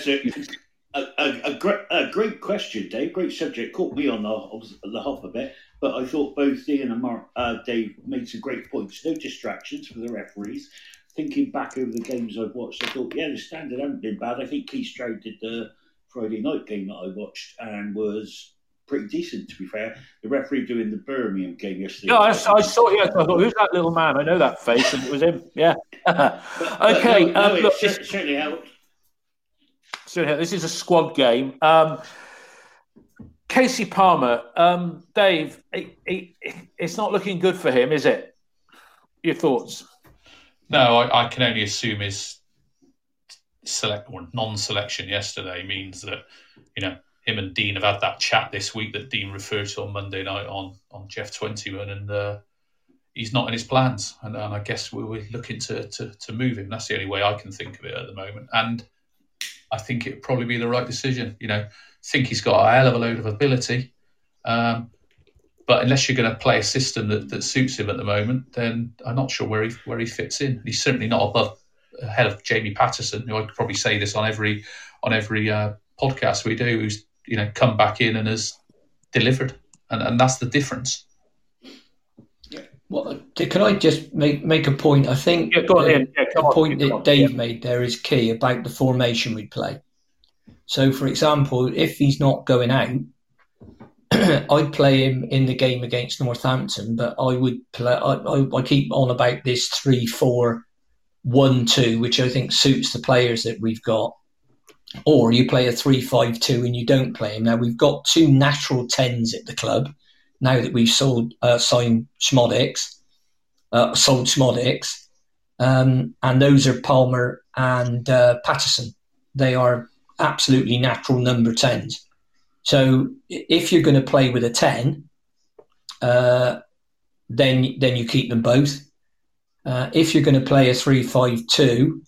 a, a, a, great, a great question, Dave. Great subject. Caught me on the, the hop a bit, but I thought both Ian and Mark, uh, Dave made some great points. No distractions for the referees. thinking back over the games I've watched, I thought, yeah, the standard hasn't been bad. I think Keith Stroud did the Friday night game that I watched and was pretty decent, to be fair. The referee doing the Birmingham game yesterday. No, I, I saw him. I thought, who's that little man? I know that face, and it was him. Yeah. but, but okay. No, no, um, look, it certainly helped. Certainly, this is a squad game. Um, Kasey Palmer, um, Dave, it's not looking good for him, is it? Your thoughts? No, I, I can only assume his select or non-selection yesterday means that you know him and Dean have had that chat this week that Dean referred to on Monday night on on Geoff Twentyman, and uh, he's not in his plans. And, and I guess we we're looking to, to to move him. That's the only way I can think of it at the moment. And I think it'd probably be the right decision. You know, think he's got a hell of a load of ability. Um, but unless you're going to play a system that, that suits him at the moment, then I'm not sure where he where he fits in. He's certainly not above ahead of Jamie Paterson, who I could probably say this on every on every uh, podcast we do, who's you know come back in and has delivered, and, and that's the difference. Well, can I just make make a point? I think yeah, go on, the, yeah, the point that Dave yeah. made there is key about the formation we play. So, for example, if he's not going out, I'd play him in the game against Northampton, but I would play. I, I, I keep on about this three four one two, which I think suits the players that we've got. Or you play a three five two and you don't play him. Now we've got two natural tens at the club. Now that we've sold uh, signed Szmodics, uh, sold Szmodics, um, and those are Palmer and uh, Paterson. They are absolutely natural number tens. So if you're going to play with a ten, uh, then then you keep them both. Uh, if you're going to play a three-five-two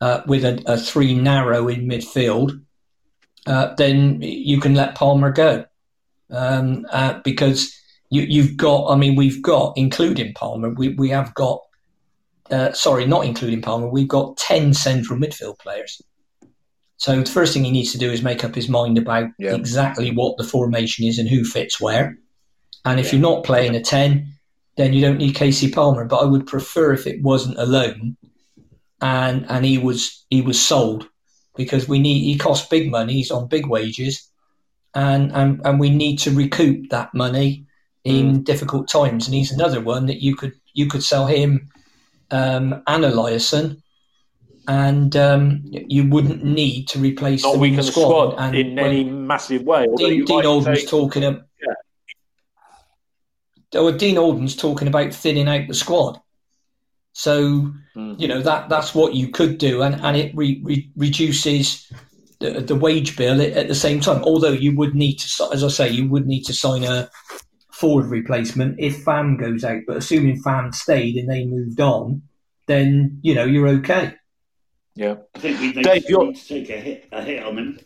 uh, with a, a, three narrow in midfield, uh, then you can let Palmer go um, uh, because you, have got. I mean, we've got, including Palmer, we we have got. Uh, sorry, not including Palmer, we've got ten central midfield players. So the first thing he needs to do is make up his mind about yeah. exactly what the formation is and who fits where. And if yeah. you're not playing a 10, then you don't need Kasey Palmer. But I would prefer if it wasn't alone, and and he was he was sold because we need he costs big money, he's on big wages and and, and we need to recoup that money in mm. difficult times. And he's another one that you could you could sell him um, and Eliasson and um, you wouldn't need to replace Not the squad, squad and in any massive way. Dean, Dean Holden's say, talking about. Yeah. Or Dean Holden's talking about thinning out the squad. So mm. you know that that's what you could do, and and it re, re, reduces the, the wage bill at the same time. Although you would need to, as I say, you would need to sign a forward replacement if Fam goes out. But assuming Fam stayed and they moved on, then you know you're okay. Yeah. I think we need, Dave, to, need to take a hit, a hit on him.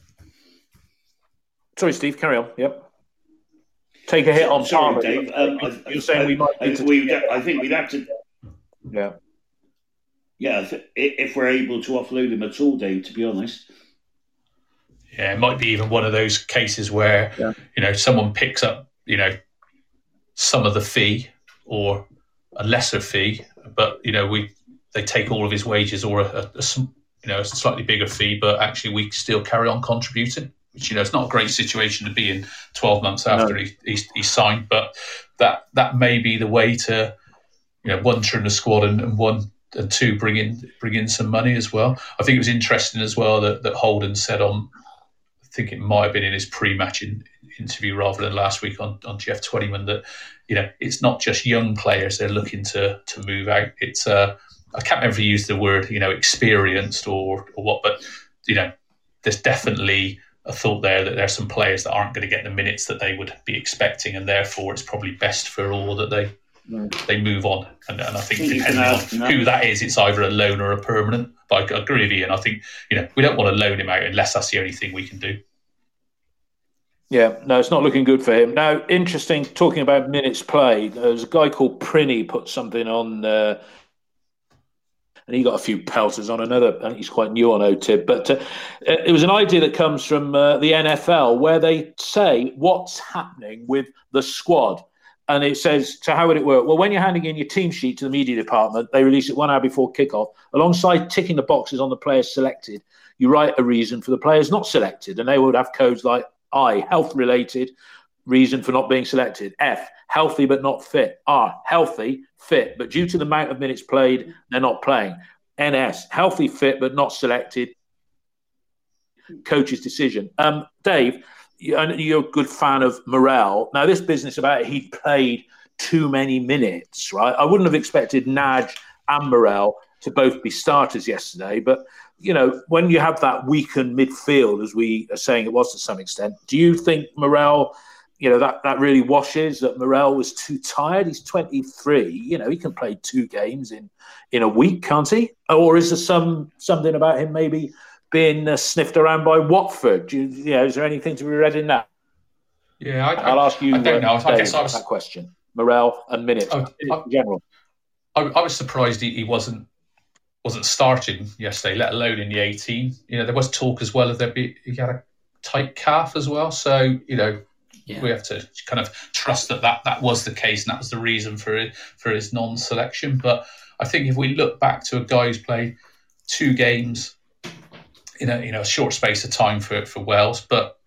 Sorry, Steve, carry on. Yep. Take a hit on Sorry, Palmer. Dave. Um, You're I, saying I, we might. I, we, I think we'd have to. Yeah. Yeah, if we're able to offload him at all, Dave. To be honest. Yeah, it might be even one of those cases where yeah. you know someone picks up you know some of the fee or a lesser fee, but you know we they take all of his wages or a, a, a you know a slightly bigger fee, but actually we still carry on contributing. Which you know it's not a great situation to be in 12 months after no. he, he's, he's signed, but that that may be the way to you know one trim the squad and, and one and two bring in bring in some money as well. I think it was interesting as well that, that Holden said on I think it might have been in his pre-match in, interview rather than last week on, on Geoff Twentyman that you know it's not just young players they're looking to to move out. It's uh I can't remember if he used the word, you know, experienced or, or what, but, you know, there's definitely a thought there that there's some players that aren't going to get the minutes that they would be expecting, and therefore it's probably best for all that they they move on. And, and I think depending on who that is, it's either a loan or a permanent. But I agree with you, and I think you know we don't want to loan him out unless that's the only thing we can do. Yeah, no, it's not looking good for him. Now, interesting, talking about minutes played, there's a guy called Prinny put something on uh, and he got a few pelters on another. I think he's quite new on OTIB, but uh, it was an idea that comes from uh, the NFL where they say what's happening with the squad. and it says, so how would it work? Well, when you're handing in your team sheet to the media department, they release it one hour before kickoff. Alongside ticking the boxes on the players selected, you write a reason for the players not selected, and they would have codes like I, health related, reason for not being selected. F, healthy but not fit. R, healthy, fit, but due to the amount of minutes played, they're not playing. NS, healthy, fit but not selected. Coach's decision. Um, Dave, you're a good fan of Morrell. Now, this business about he played too many minutes, right? I wouldn't have expected Nagy and Morrell to both be starters yesterday, but you know, when you have that weakened midfield, as we are saying it was to some extent, do you think Morrell, you know, that, that really washes that Morrell was too tired? He's 23, you know, he can play two games in, in a week, can't he? Or is there some something about him maybe being uh, sniffed around by Watford? You, you, know, is there anything to be read in that? Yeah, I, will ask you. I don't know. I guess I was that question. Morrell and minutes oh, in general. I, I, was surprised he, he wasn't wasn't starting yesterday, let alone in the 18. You know, there was talk as well of there be he had a tight calf as well. So you know, yeah. we have to kind of trust that, that that was the case and that was the reason for for his non-selection. But I think if we look back to a guy who's played two games in a you know a short space of time for for Wales, but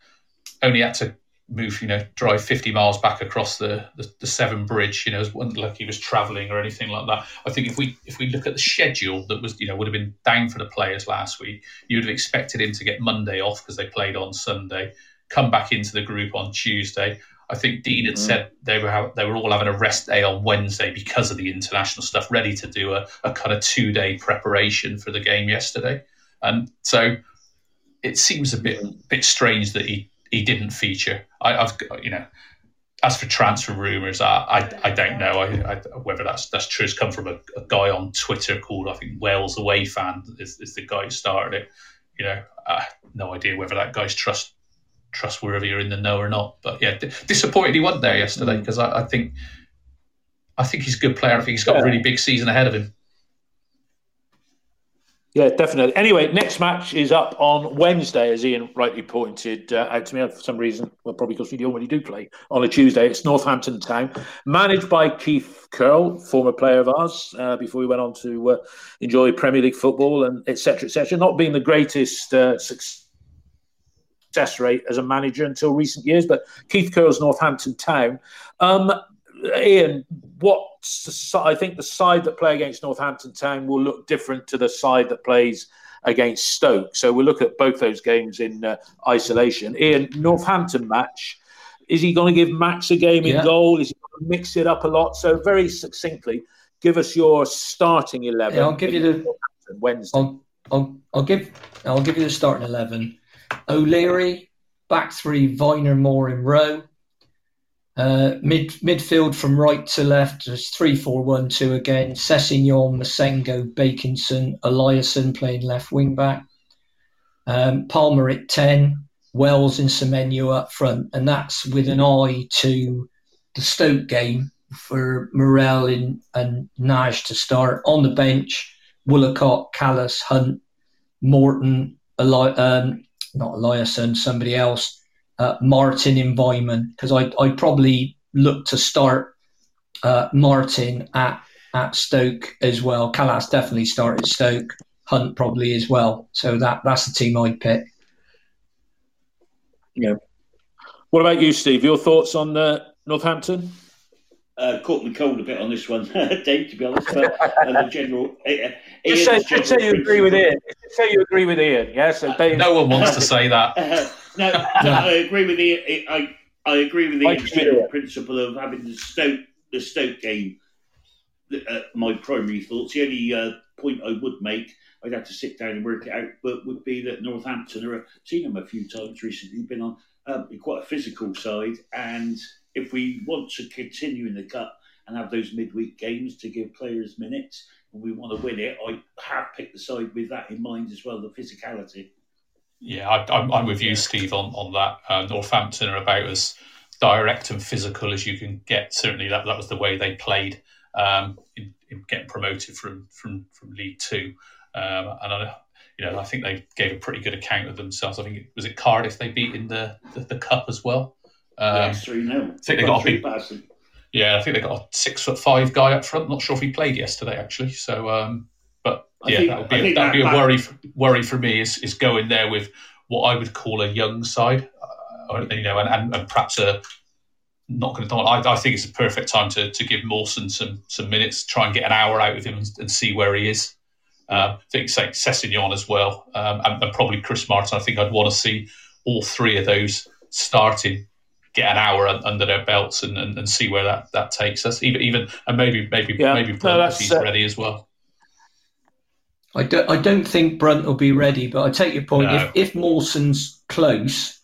only had to move, you know, drive 50 miles back across the, the, the Severn Bridge, you know, it wasn't like he was travelling or anything like that. I think if we if we look at the schedule that was, you know, would have been down for the players last week, you would have expected him to get Monday off because they played on Sunday, come back into the group on Tuesday. I think Dean had mm. said they were they were all having a rest day on Wednesday because of the international stuff, ready to do a, a kind of two day preparation for the game yesterday. And so it seems a bit mm. bit strange that he he didn't feature. I, have you know, as for transfer rumours, I, I, I don't know I, I, whether that's that's true. It's come from a, a, guy on Twitter called I think Wales Away Fan is, is the guy who started it. You know, uh, no idea whether that guy's trust trustworthy or in the know or not. But yeah, d- disappointed he wasn't there yesterday because mm. I, I, think I think he's a good player. I think he's got yeah. a really big season ahead of him. Yeah, definitely. Anyway, next match is up on Wednesday, as Ian rightly pointed uh, out to me. For some reason, well, probably because we already do play on a Tuesday. It's Northampton Town, managed by Keith Curle, former player of ours, uh, before we went on to uh, enjoy Premier League football and etc. etc. Not being the greatest uh, success rate as a manager until recent years, but Keith Curle's Northampton Town. Um, Ian, what I think the side that play against Northampton Town will look different to the side that plays against Stoke. So we'll look at both those games in uh, isolation. Ian, Northampton match. Is he going to give Max a game in yeah. goal? Is he going to mix it up a lot? So very succinctly, give us your starting eleven. Yeah, I'll give you the Wednesday. I'll, I'll, I'll give I'll give you the starting eleven. O'Leary, back three, Vyner, Moore in row. Uh, mid midfield from right to left, just three four one two again. Sessegnon, Massengo, Bakinson, Eliasson playing left wing back. Um, Palmer at ten, Wells and Semenyo up front, and that's with an eye to the Stoke game for Morrell and, and Nagy to start on the bench. Woolacott, Kalas, Hunt, Morton, Eli- um, not Eliasson, somebody else uh, Martin in because I I probably look to start uh, Martin at at Stoke as well. Kalas definitely started Stoke. Hunt probably as well. So that that's the team I'd pick. Yeah. What about you, Steve? Your thoughts on uh, Northampton? Uh, caught me cold a bit on this one, Dave. To be honest, but uh, the general. Uh, just, say, just say you agree with Ian. Just say you agree with Ian. Yeah. So Dave, no one wants to say that. No, no, I agree with the I I agree with the general principle of having the Stoke the Stoke game. Uh, my primary thoughts. The only uh, point I would make, I'd have to sit down and work it out, but would be that Northampton are seen them a few times recently. Been on um, quite a physical side, and if we want to continue in the cup and have those midweek games to give players minutes, and we want to win it, I have picked the side with that in mind as well, the physicality. Yeah, I, am with you, Steve, on on that. Uh, Northampton are about as direct and physical as you can get. Certainly, that that was the way they played um, in, in, getting promoted from from from League Two. Um, and I, you know, I think they gave a pretty good account of themselves. I think it was it Cardiff they beat in the the, the cup as well. Um, yeah, three 0 I think they got a big. Yeah, I think they got a six foot five guy up front. Not sure if he played yesterday actually. So, um, but yeah, think, that would be a, that'd be a worry for, worry for me is is going there with what I would call a young side, uh, you know, and, and, and perhaps a not going to. I, I think it's a perfect time to to give Mawson some some minutes, try and get an hour out of him and, and see where he is. Um, I think say Sessegnon as well, um, and, and, probably Chris Martin. I think I'd want to see all three of those starting, get an hour under their belts, and, and, and see where that, that takes us. Even even and maybe maybe yeah. maybe Brunt no, he's uh, ready as well. I don't, I don't think Brunt will be ready, but I take your point. No. If, if Mawson's close,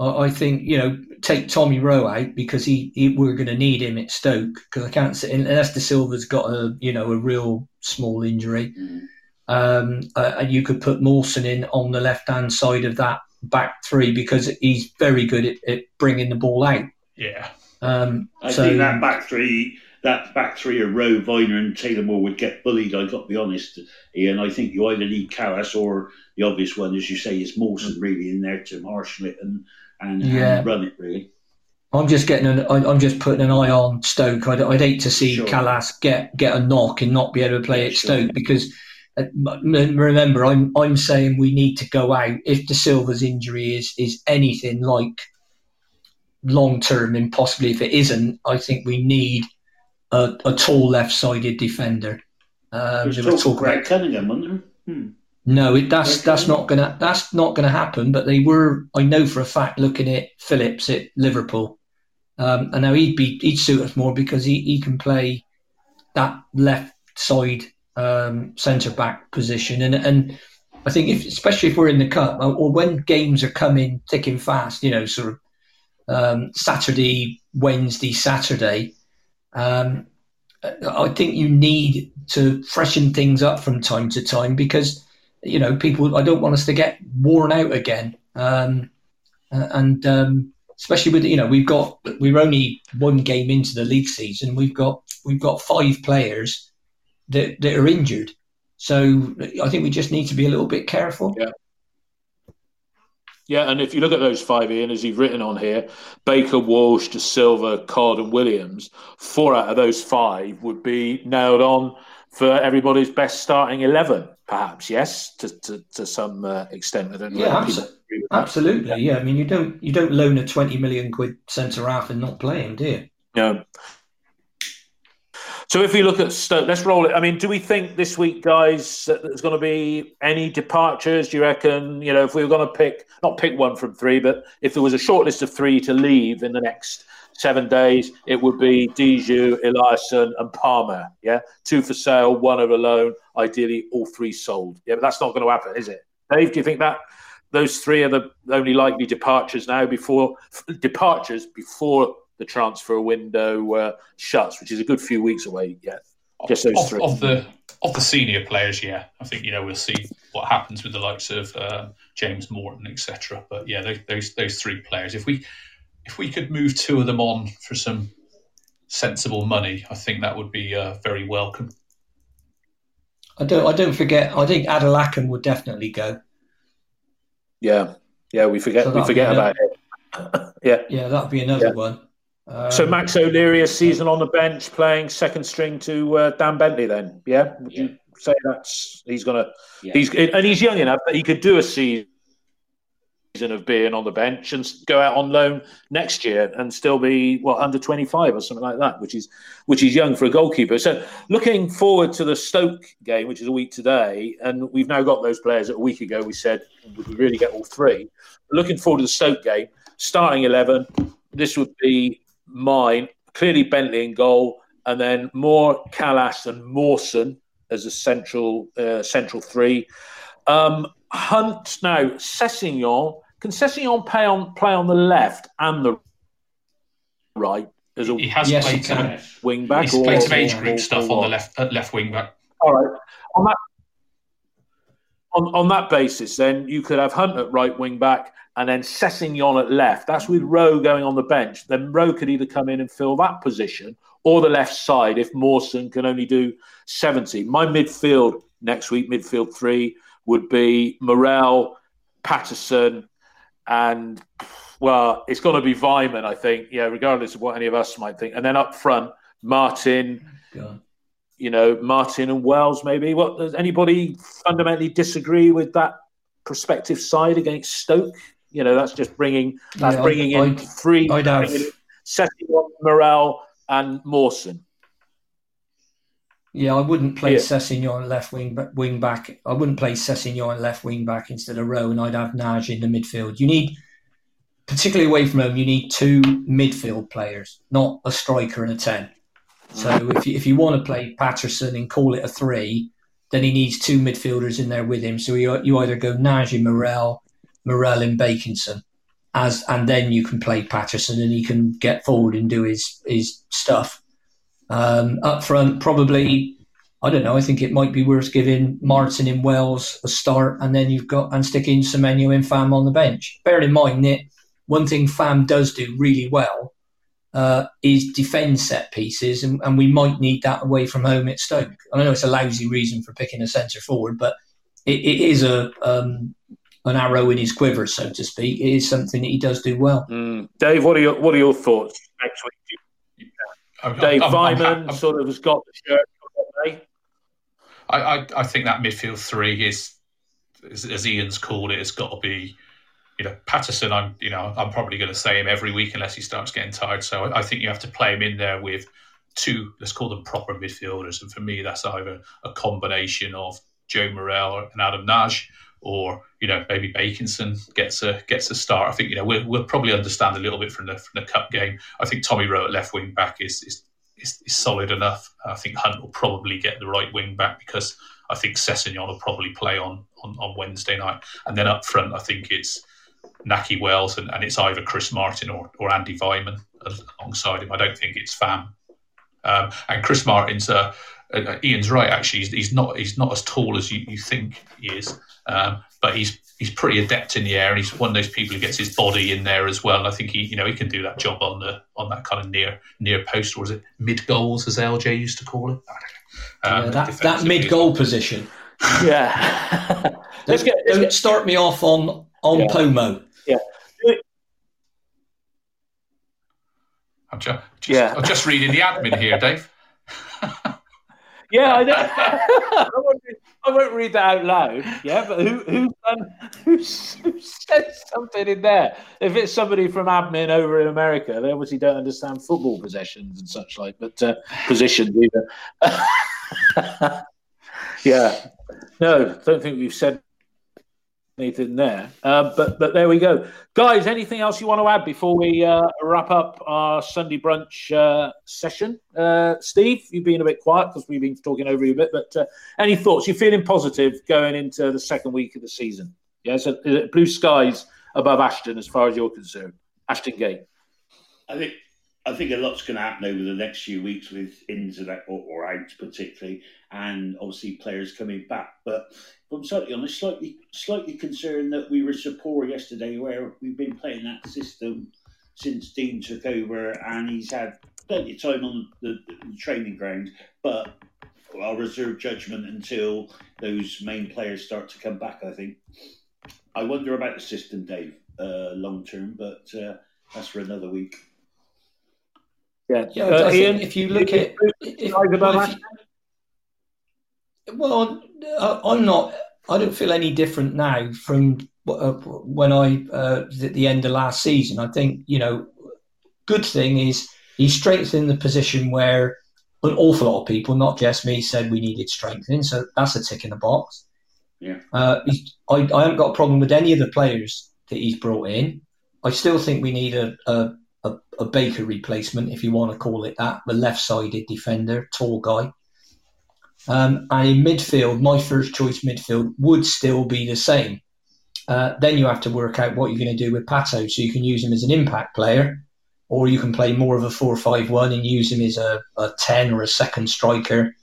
I, I think you know take Tommy Rowe out because he, he we're going to need him at Stoke because I can't say unless Dasilva's got a you know a real small injury. Mm. Um, uh, and you could put Mawson in on the left hand side of that back three because he's very good at, at bringing the ball out. Yeah. Um, I so, think that back three, that back three of Rowe, Vyner, and Taylor Moore would get bullied. I've got to be honest, Ian. I think you either need Kalas or the obvious one, as you say, is Mawson really in there to marshal it and and, yeah. and run it really. I'm just getting an, I'm just putting an eye on Stoke. I'd, I'd hate to see sure. Kalas get get a knock and not be able to play at Stoke because remember I'm I'm saying we need to go out if Dasilva's injury is is anything like long term and possibly if it isn't, I think we need a, a tall left sided defender. Um, There's talk Greg Cunningham, wasn't hmm. No, it, that's that's not gonna that's not gonna happen. But they were, I know for a fact, looking at Phillips at Liverpool, um, and now he'd be he'd suit us more because he, he can play that left side um, centre back position, and and I think if especially if we're in the cup uh, or when games are coming thick and fast, you know, sort of um, Saturday, Wednesday, Saturday. Um, I think you need to freshen things up from time to time because you know, people. I don't want us to get worn out again. Um, and um, especially with you know, we've got we're only one game into the league season. We've got we've got five players that that are injured. So I think we just need to be a little bit careful. Yeah. Yeah, and if you look at those five, Ian, as you've written on here, Baker, Walsh, Dasilva, Codd, and Williams, four out of those five would be nailed on for everybody's best starting 11 perhaps yes to, to, to some uh, extent i don't know yeah absolutely yeah i mean you don't you don't loan a 20 million quid centre half and not play him do you no so if we look at Stoke, let's roll it. I mean, do we think this week, guys, that there's going to be any departures? Do you reckon? You know, if we were going to pick, not pick one from three, but if there was a short list of three to leave in the next seven days, it would be Diédhiou, Eliasson, and Palmer. Yeah, two for sale, one of a loan. Ideally, all three sold. Yeah, but that's not going to happen, is it? Dave, do you think that those three are the only likely departures now before departures before the transfer window uh, shuts, which is a good few weeks away yet? Just those of, three. Of the of the senior players, yeah, I think you know we'll see what happens with the likes of uh, James Morton, etc. But yeah, those, those those three players. If we if we could move two of them on for some sensible money, I think that would be uh, very welcome. I don't. I don't forget. I think Adelakun would definitely go. Yeah, yeah. We forget. So we forget about it. yeah, yeah. That'd be another yeah. one. Um, so Max O'Leary, a season on the bench, playing second string to uh, Dan Bentley. Then, yeah. Would yeah. you say that's he's gonna? Yeah. He's and he's young enough that he could do a season of being on the bench and go out on loan next year and still be what under 25 or something like that which is which is young for a goalkeeper so looking forward to the stoke game which is a week today and we've now got those players that a week ago we said would we really get all three looking forward to the stoke game starting 11 this would be mine clearly bentley in goal and then more Kalas and Mawson as a central uh, central three um, Hunt now, Sessegnon. Can Sessegnon play on play on the left and the right as a he has yes, played some wing back? He's or, played some age group or, stuff or on the left uh, left wing back. All right. On that on, on that basis, then you could have Hunt at right wing back and then Sessegnon at left. That's with Rowe going on the bench. Then Rowe could either come in and fill that position or the left side if Mawson can only do 70. My midfield next week, midfield three, would be Morrell, Paterson, and Well, it's going to be Weimann, I think. Yeah, regardless of what any of us might think. And then up front, Martin. God. You know, Martin and Wells. Maybe. What does anybody fundamentally disagree with that prospective side against Stoke? You know, that's just bringing that's yeah, bringing I'd, in I'd, three. I'd have Sessegnon, Morrell, and Mawson. Yeah, I wouldn't play yeah. Sessegnon left wing wing back. I wouldn't play Sessegnon left wing back instead of Rowe, and I'd have Nagy in the midfield. You need, particularly away from home, you need two midfield players, not a striker and a ten. So mm. if you, if you want to play Paterson and call it a three, then he needs two midfielders in there with him. So you, you either go Nagy, Morrell, Morrell, and Bakinson, as and then you can play Paterson and he can get forward and do his his stuff. Um, up front, probably, I don't know. I think it might be worth giving Martin in Wells a start, and then you've got and sticking Semenyo and Fam on the bench. Bear in mind that one thing Fam does do really well uh, is defend set pieces, and, and, we might need that away from home at Stoke. I know it's a lousy reason for picking a centre forward, but it, it is a um, an arrow in his quiver, so to speak. It is something that he does do well. Mm. Dave, what are your what are your thoughts next week? I'm, Dave I'm, Weimann I'm, sort of has got the shirt. I, I, I think that midfield three is, as, as Ian's called it, it's got to be you know, Paterson, I'm you know, I'm probably going to say him every week unless he starts getting tired. So I, I, think you have to play him in there with two, let's call them proper midfielders. And for me, that's either a combination of Joe Morrell and Adam Nagy, or you know, maybe Bakinson gets a gets a start. I think you know we'll, we'll probably understand a little bit from the from the cup game. I think Tommy Rowe at left wing back is is, is, is solid enough. I think Hunt will probably get the right wing back because I think Sessegnon will probably play on, on on Wednesday night, and then up front, I think it's Nahki Wells, and, and it's either Chris Martin or, or Andy Weimann alongside him. I don't think it's Fam. Um, and Chris Martin's, uh, uh, Ian's right. Actually, he's, he's, not he's not as tall as you, you think he is, um, but he's he's pretty adept in the air, and he's one of those people who gets his body in there as well. And I think he you know he can do that job on the on that kind of near near post, or is it mid goals as LJ used to call it? Um, yeah, that that mid goal well. position. Yeah. let's get, let's don't get, start me off on on yeah. Pomo. I'm just, just, yeah. I'm just reading the admin here, Dave. Yeah, I, I, won't read, I, won't read, that out loud. Yeah, but who who, said something in there? If it's somebody from admin over in America, they obviously don't understand football possessions and such like, but uh, positions either. yeah, no, don't think we've said anything there. Uh, but but there we go, guys. Anything else you want to add before we uh, wrap up our Sunday brunch uh, session? Uh, Steve, you've been a bit quiet because we've been talking over you a bit. But uh, any thoughts? You're feeling positive going into the second week of the season? Yeah, so blue skies above Ashton as far as you're concerned. Ashton Gate. I think I think a lot's going to happen over the next few weeks with ins and out, or, or outs particularly, and obviously players coming back. But I'm slightly honest, slightly slightly concerned that we were so poor yesterday, where we've been playing that system since Dean took over, and he's had plenty of time on the, the training ground. But I'll reserve judgment until those main players start to come back. I think. I wonder about the system, Dave, uh, long term, but uh, that's for another week. Yeah, yeah uh, Ian, if you look at, if, well, if you, well, I'm not. I don't feel any different now from uh, when I uh, at the end of last season. I think you know, good thing is he strengthened the position where an awful lot of people, not just me, said we needed strengthening. So that's a tick in the box. Yeah. Uh, I, I haven't got a problem with any of the players that he's brought in. I still think we need a, a a, a Baker replacement, if you want to call it that, the left sided defender, tall guy. Um, and in midfield, my first choice midfield would still be the same. Uh, then you have to work out what you're going to do with Pato. So you can use him as an impact player, or you can play more of a 4 5 1 and use him as a, a 10 or a second striker.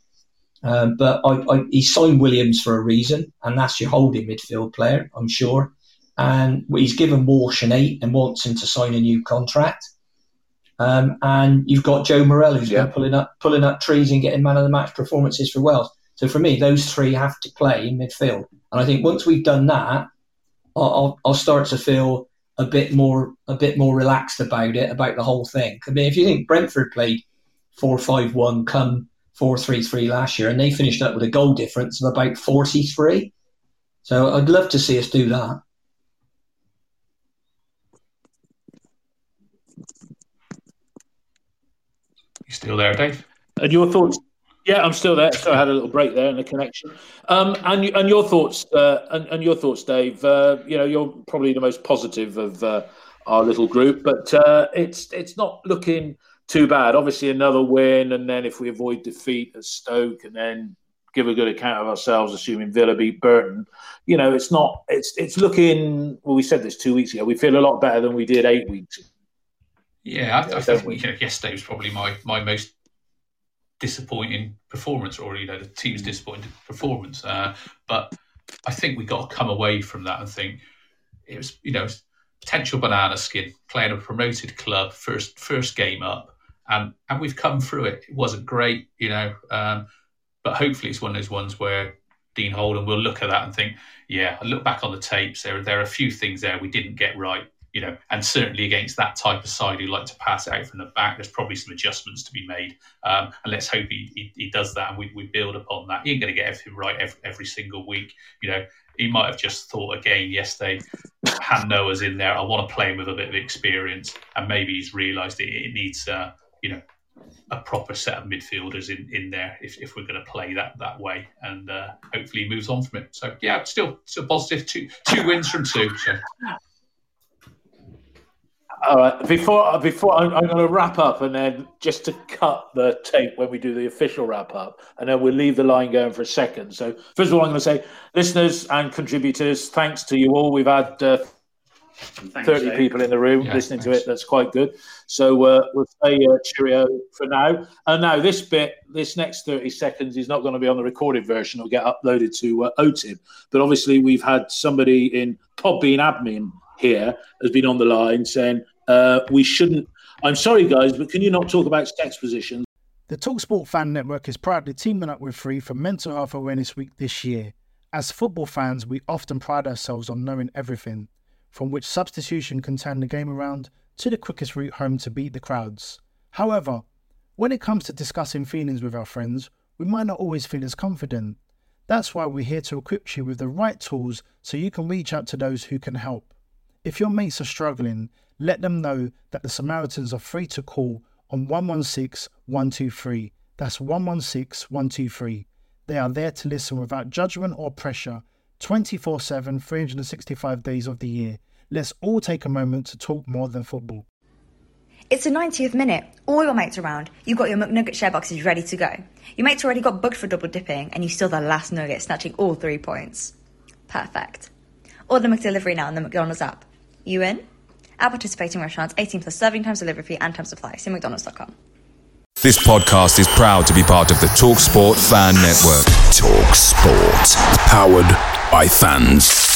Um, but I, I, he signed Williams for a reason, and that's your holding midfield player, I'm sure and he's given Walsh an eight and wants him to sign a new contract. Um, and you've got Joe Morrell who's yeah. pulling up pulling up trees and getting man of the match performances for Wales. So for me, those three have to play in midfield. And I think once we've done that, I'll, I'll start to feel a bit more a bit more relaxed about it, about the whole thing. I mean, if you think Brentford played four five one, come four three three last year, and they finished up with a goal difference of about forty three. So I'd love to see us do that. You still there, Dave? And your thoughts? Yeah, I'm still there. So I had a little break there in the connection. Um, and and your thoughts? Uh, and, and your thoughts, Dave? Uh, you know, you're probably the most positive of uh, our little group, but uh, it's it's not looking too bad. Obviously, another win, and then if we avoid defeat at Stoke, and then give a good account of ourselves, assuming Villa beat Burton, you know, it's not. It's it's looking. Well, we said this two weeks ago. We feel a lot better than we did eight weeks. Yeah, I, I think you know, yesterday was probably my my most disappointing performance, or you know, the team's mm. disappointing performance. Uh, but I think we got to come away from that and think it was, you know, potential banana skin playing a promoted club, first first game up, and and we've come through it. It wasn't great, you know, um, but hopefully it's one of those ones where Dean Holden will look at that and think, yeah, I look back on the tapes. There there are a few things there we didn't get right you know, and certainly against that type of side who like to pass it out from the back, there's probably some adjustments to be made. Um, and let's hope he, he, he, does that and we, we build upon that. He ain't going to get everything right every, every, single week. You know, he might have just thought again yesterday, Han-Noah's in there. I want to play him with a bit of experience. And maybe he's realised it, it needs, uh, you know, a proper set of midfielders in, in there if, if we're going to play that that way, and uh, hopefully moves on from it. So yeah, still still positive. Two two wins from two. So all right. Before before I'm, I'm, going to wrap up, and then just to cut the tape when we do the official wrap up, and then we'll leave the line going for a second. So first of all, I'm going to say, listeners and contributors, thanks to you all. We've had uh, thanks, 30 Dave. people in the room yeah, listening thanks. to it. That's quite good. So uh, we'll say uh, cheerio for now. And now this bit, this next 30 seconds is not going to be on the recorded version. It'll get uploaded to uh, OTIB. But obviously, we've had somebody in Podbean admin here has been on the line saying uh, we shouldn't. I'm sorry, guys, but can you not talk about sex positions? The Talksport Fan Network is proudly teaming up with Free for Mental Health Awareness Week this year. As football fans, we often pride ourselves on knowing everything, from which substitution can turn the game around to the quickest route home to beat the crowds. However, when it comes to discussing feelings with our friends, we might not always feel as confident. That's why we're here to equip you with the right tools so you can reach out to those who can help. If your mates are struggling, let them know that the Samaritans are free to call on 116 123. That's 116 123. They are there to listen without judgment or pressure 24 7, 365 days of the year. Let's all take a moment to talk more than football. It's the 90th minute. All your mates around. You've got your McNugget share boxes ready to go. Your mates already got booked for double dipping, and you still the last nugget, snatching all three points. Perfect. Order McDelivery now on the McDonald's app. You in? At participating restaurants, 18 plus serving times, delivery fee, and time supply. See McDonald's.com. This podcast is proud to be part of the TalkSport Fan Network. TalkSport, powered by fans.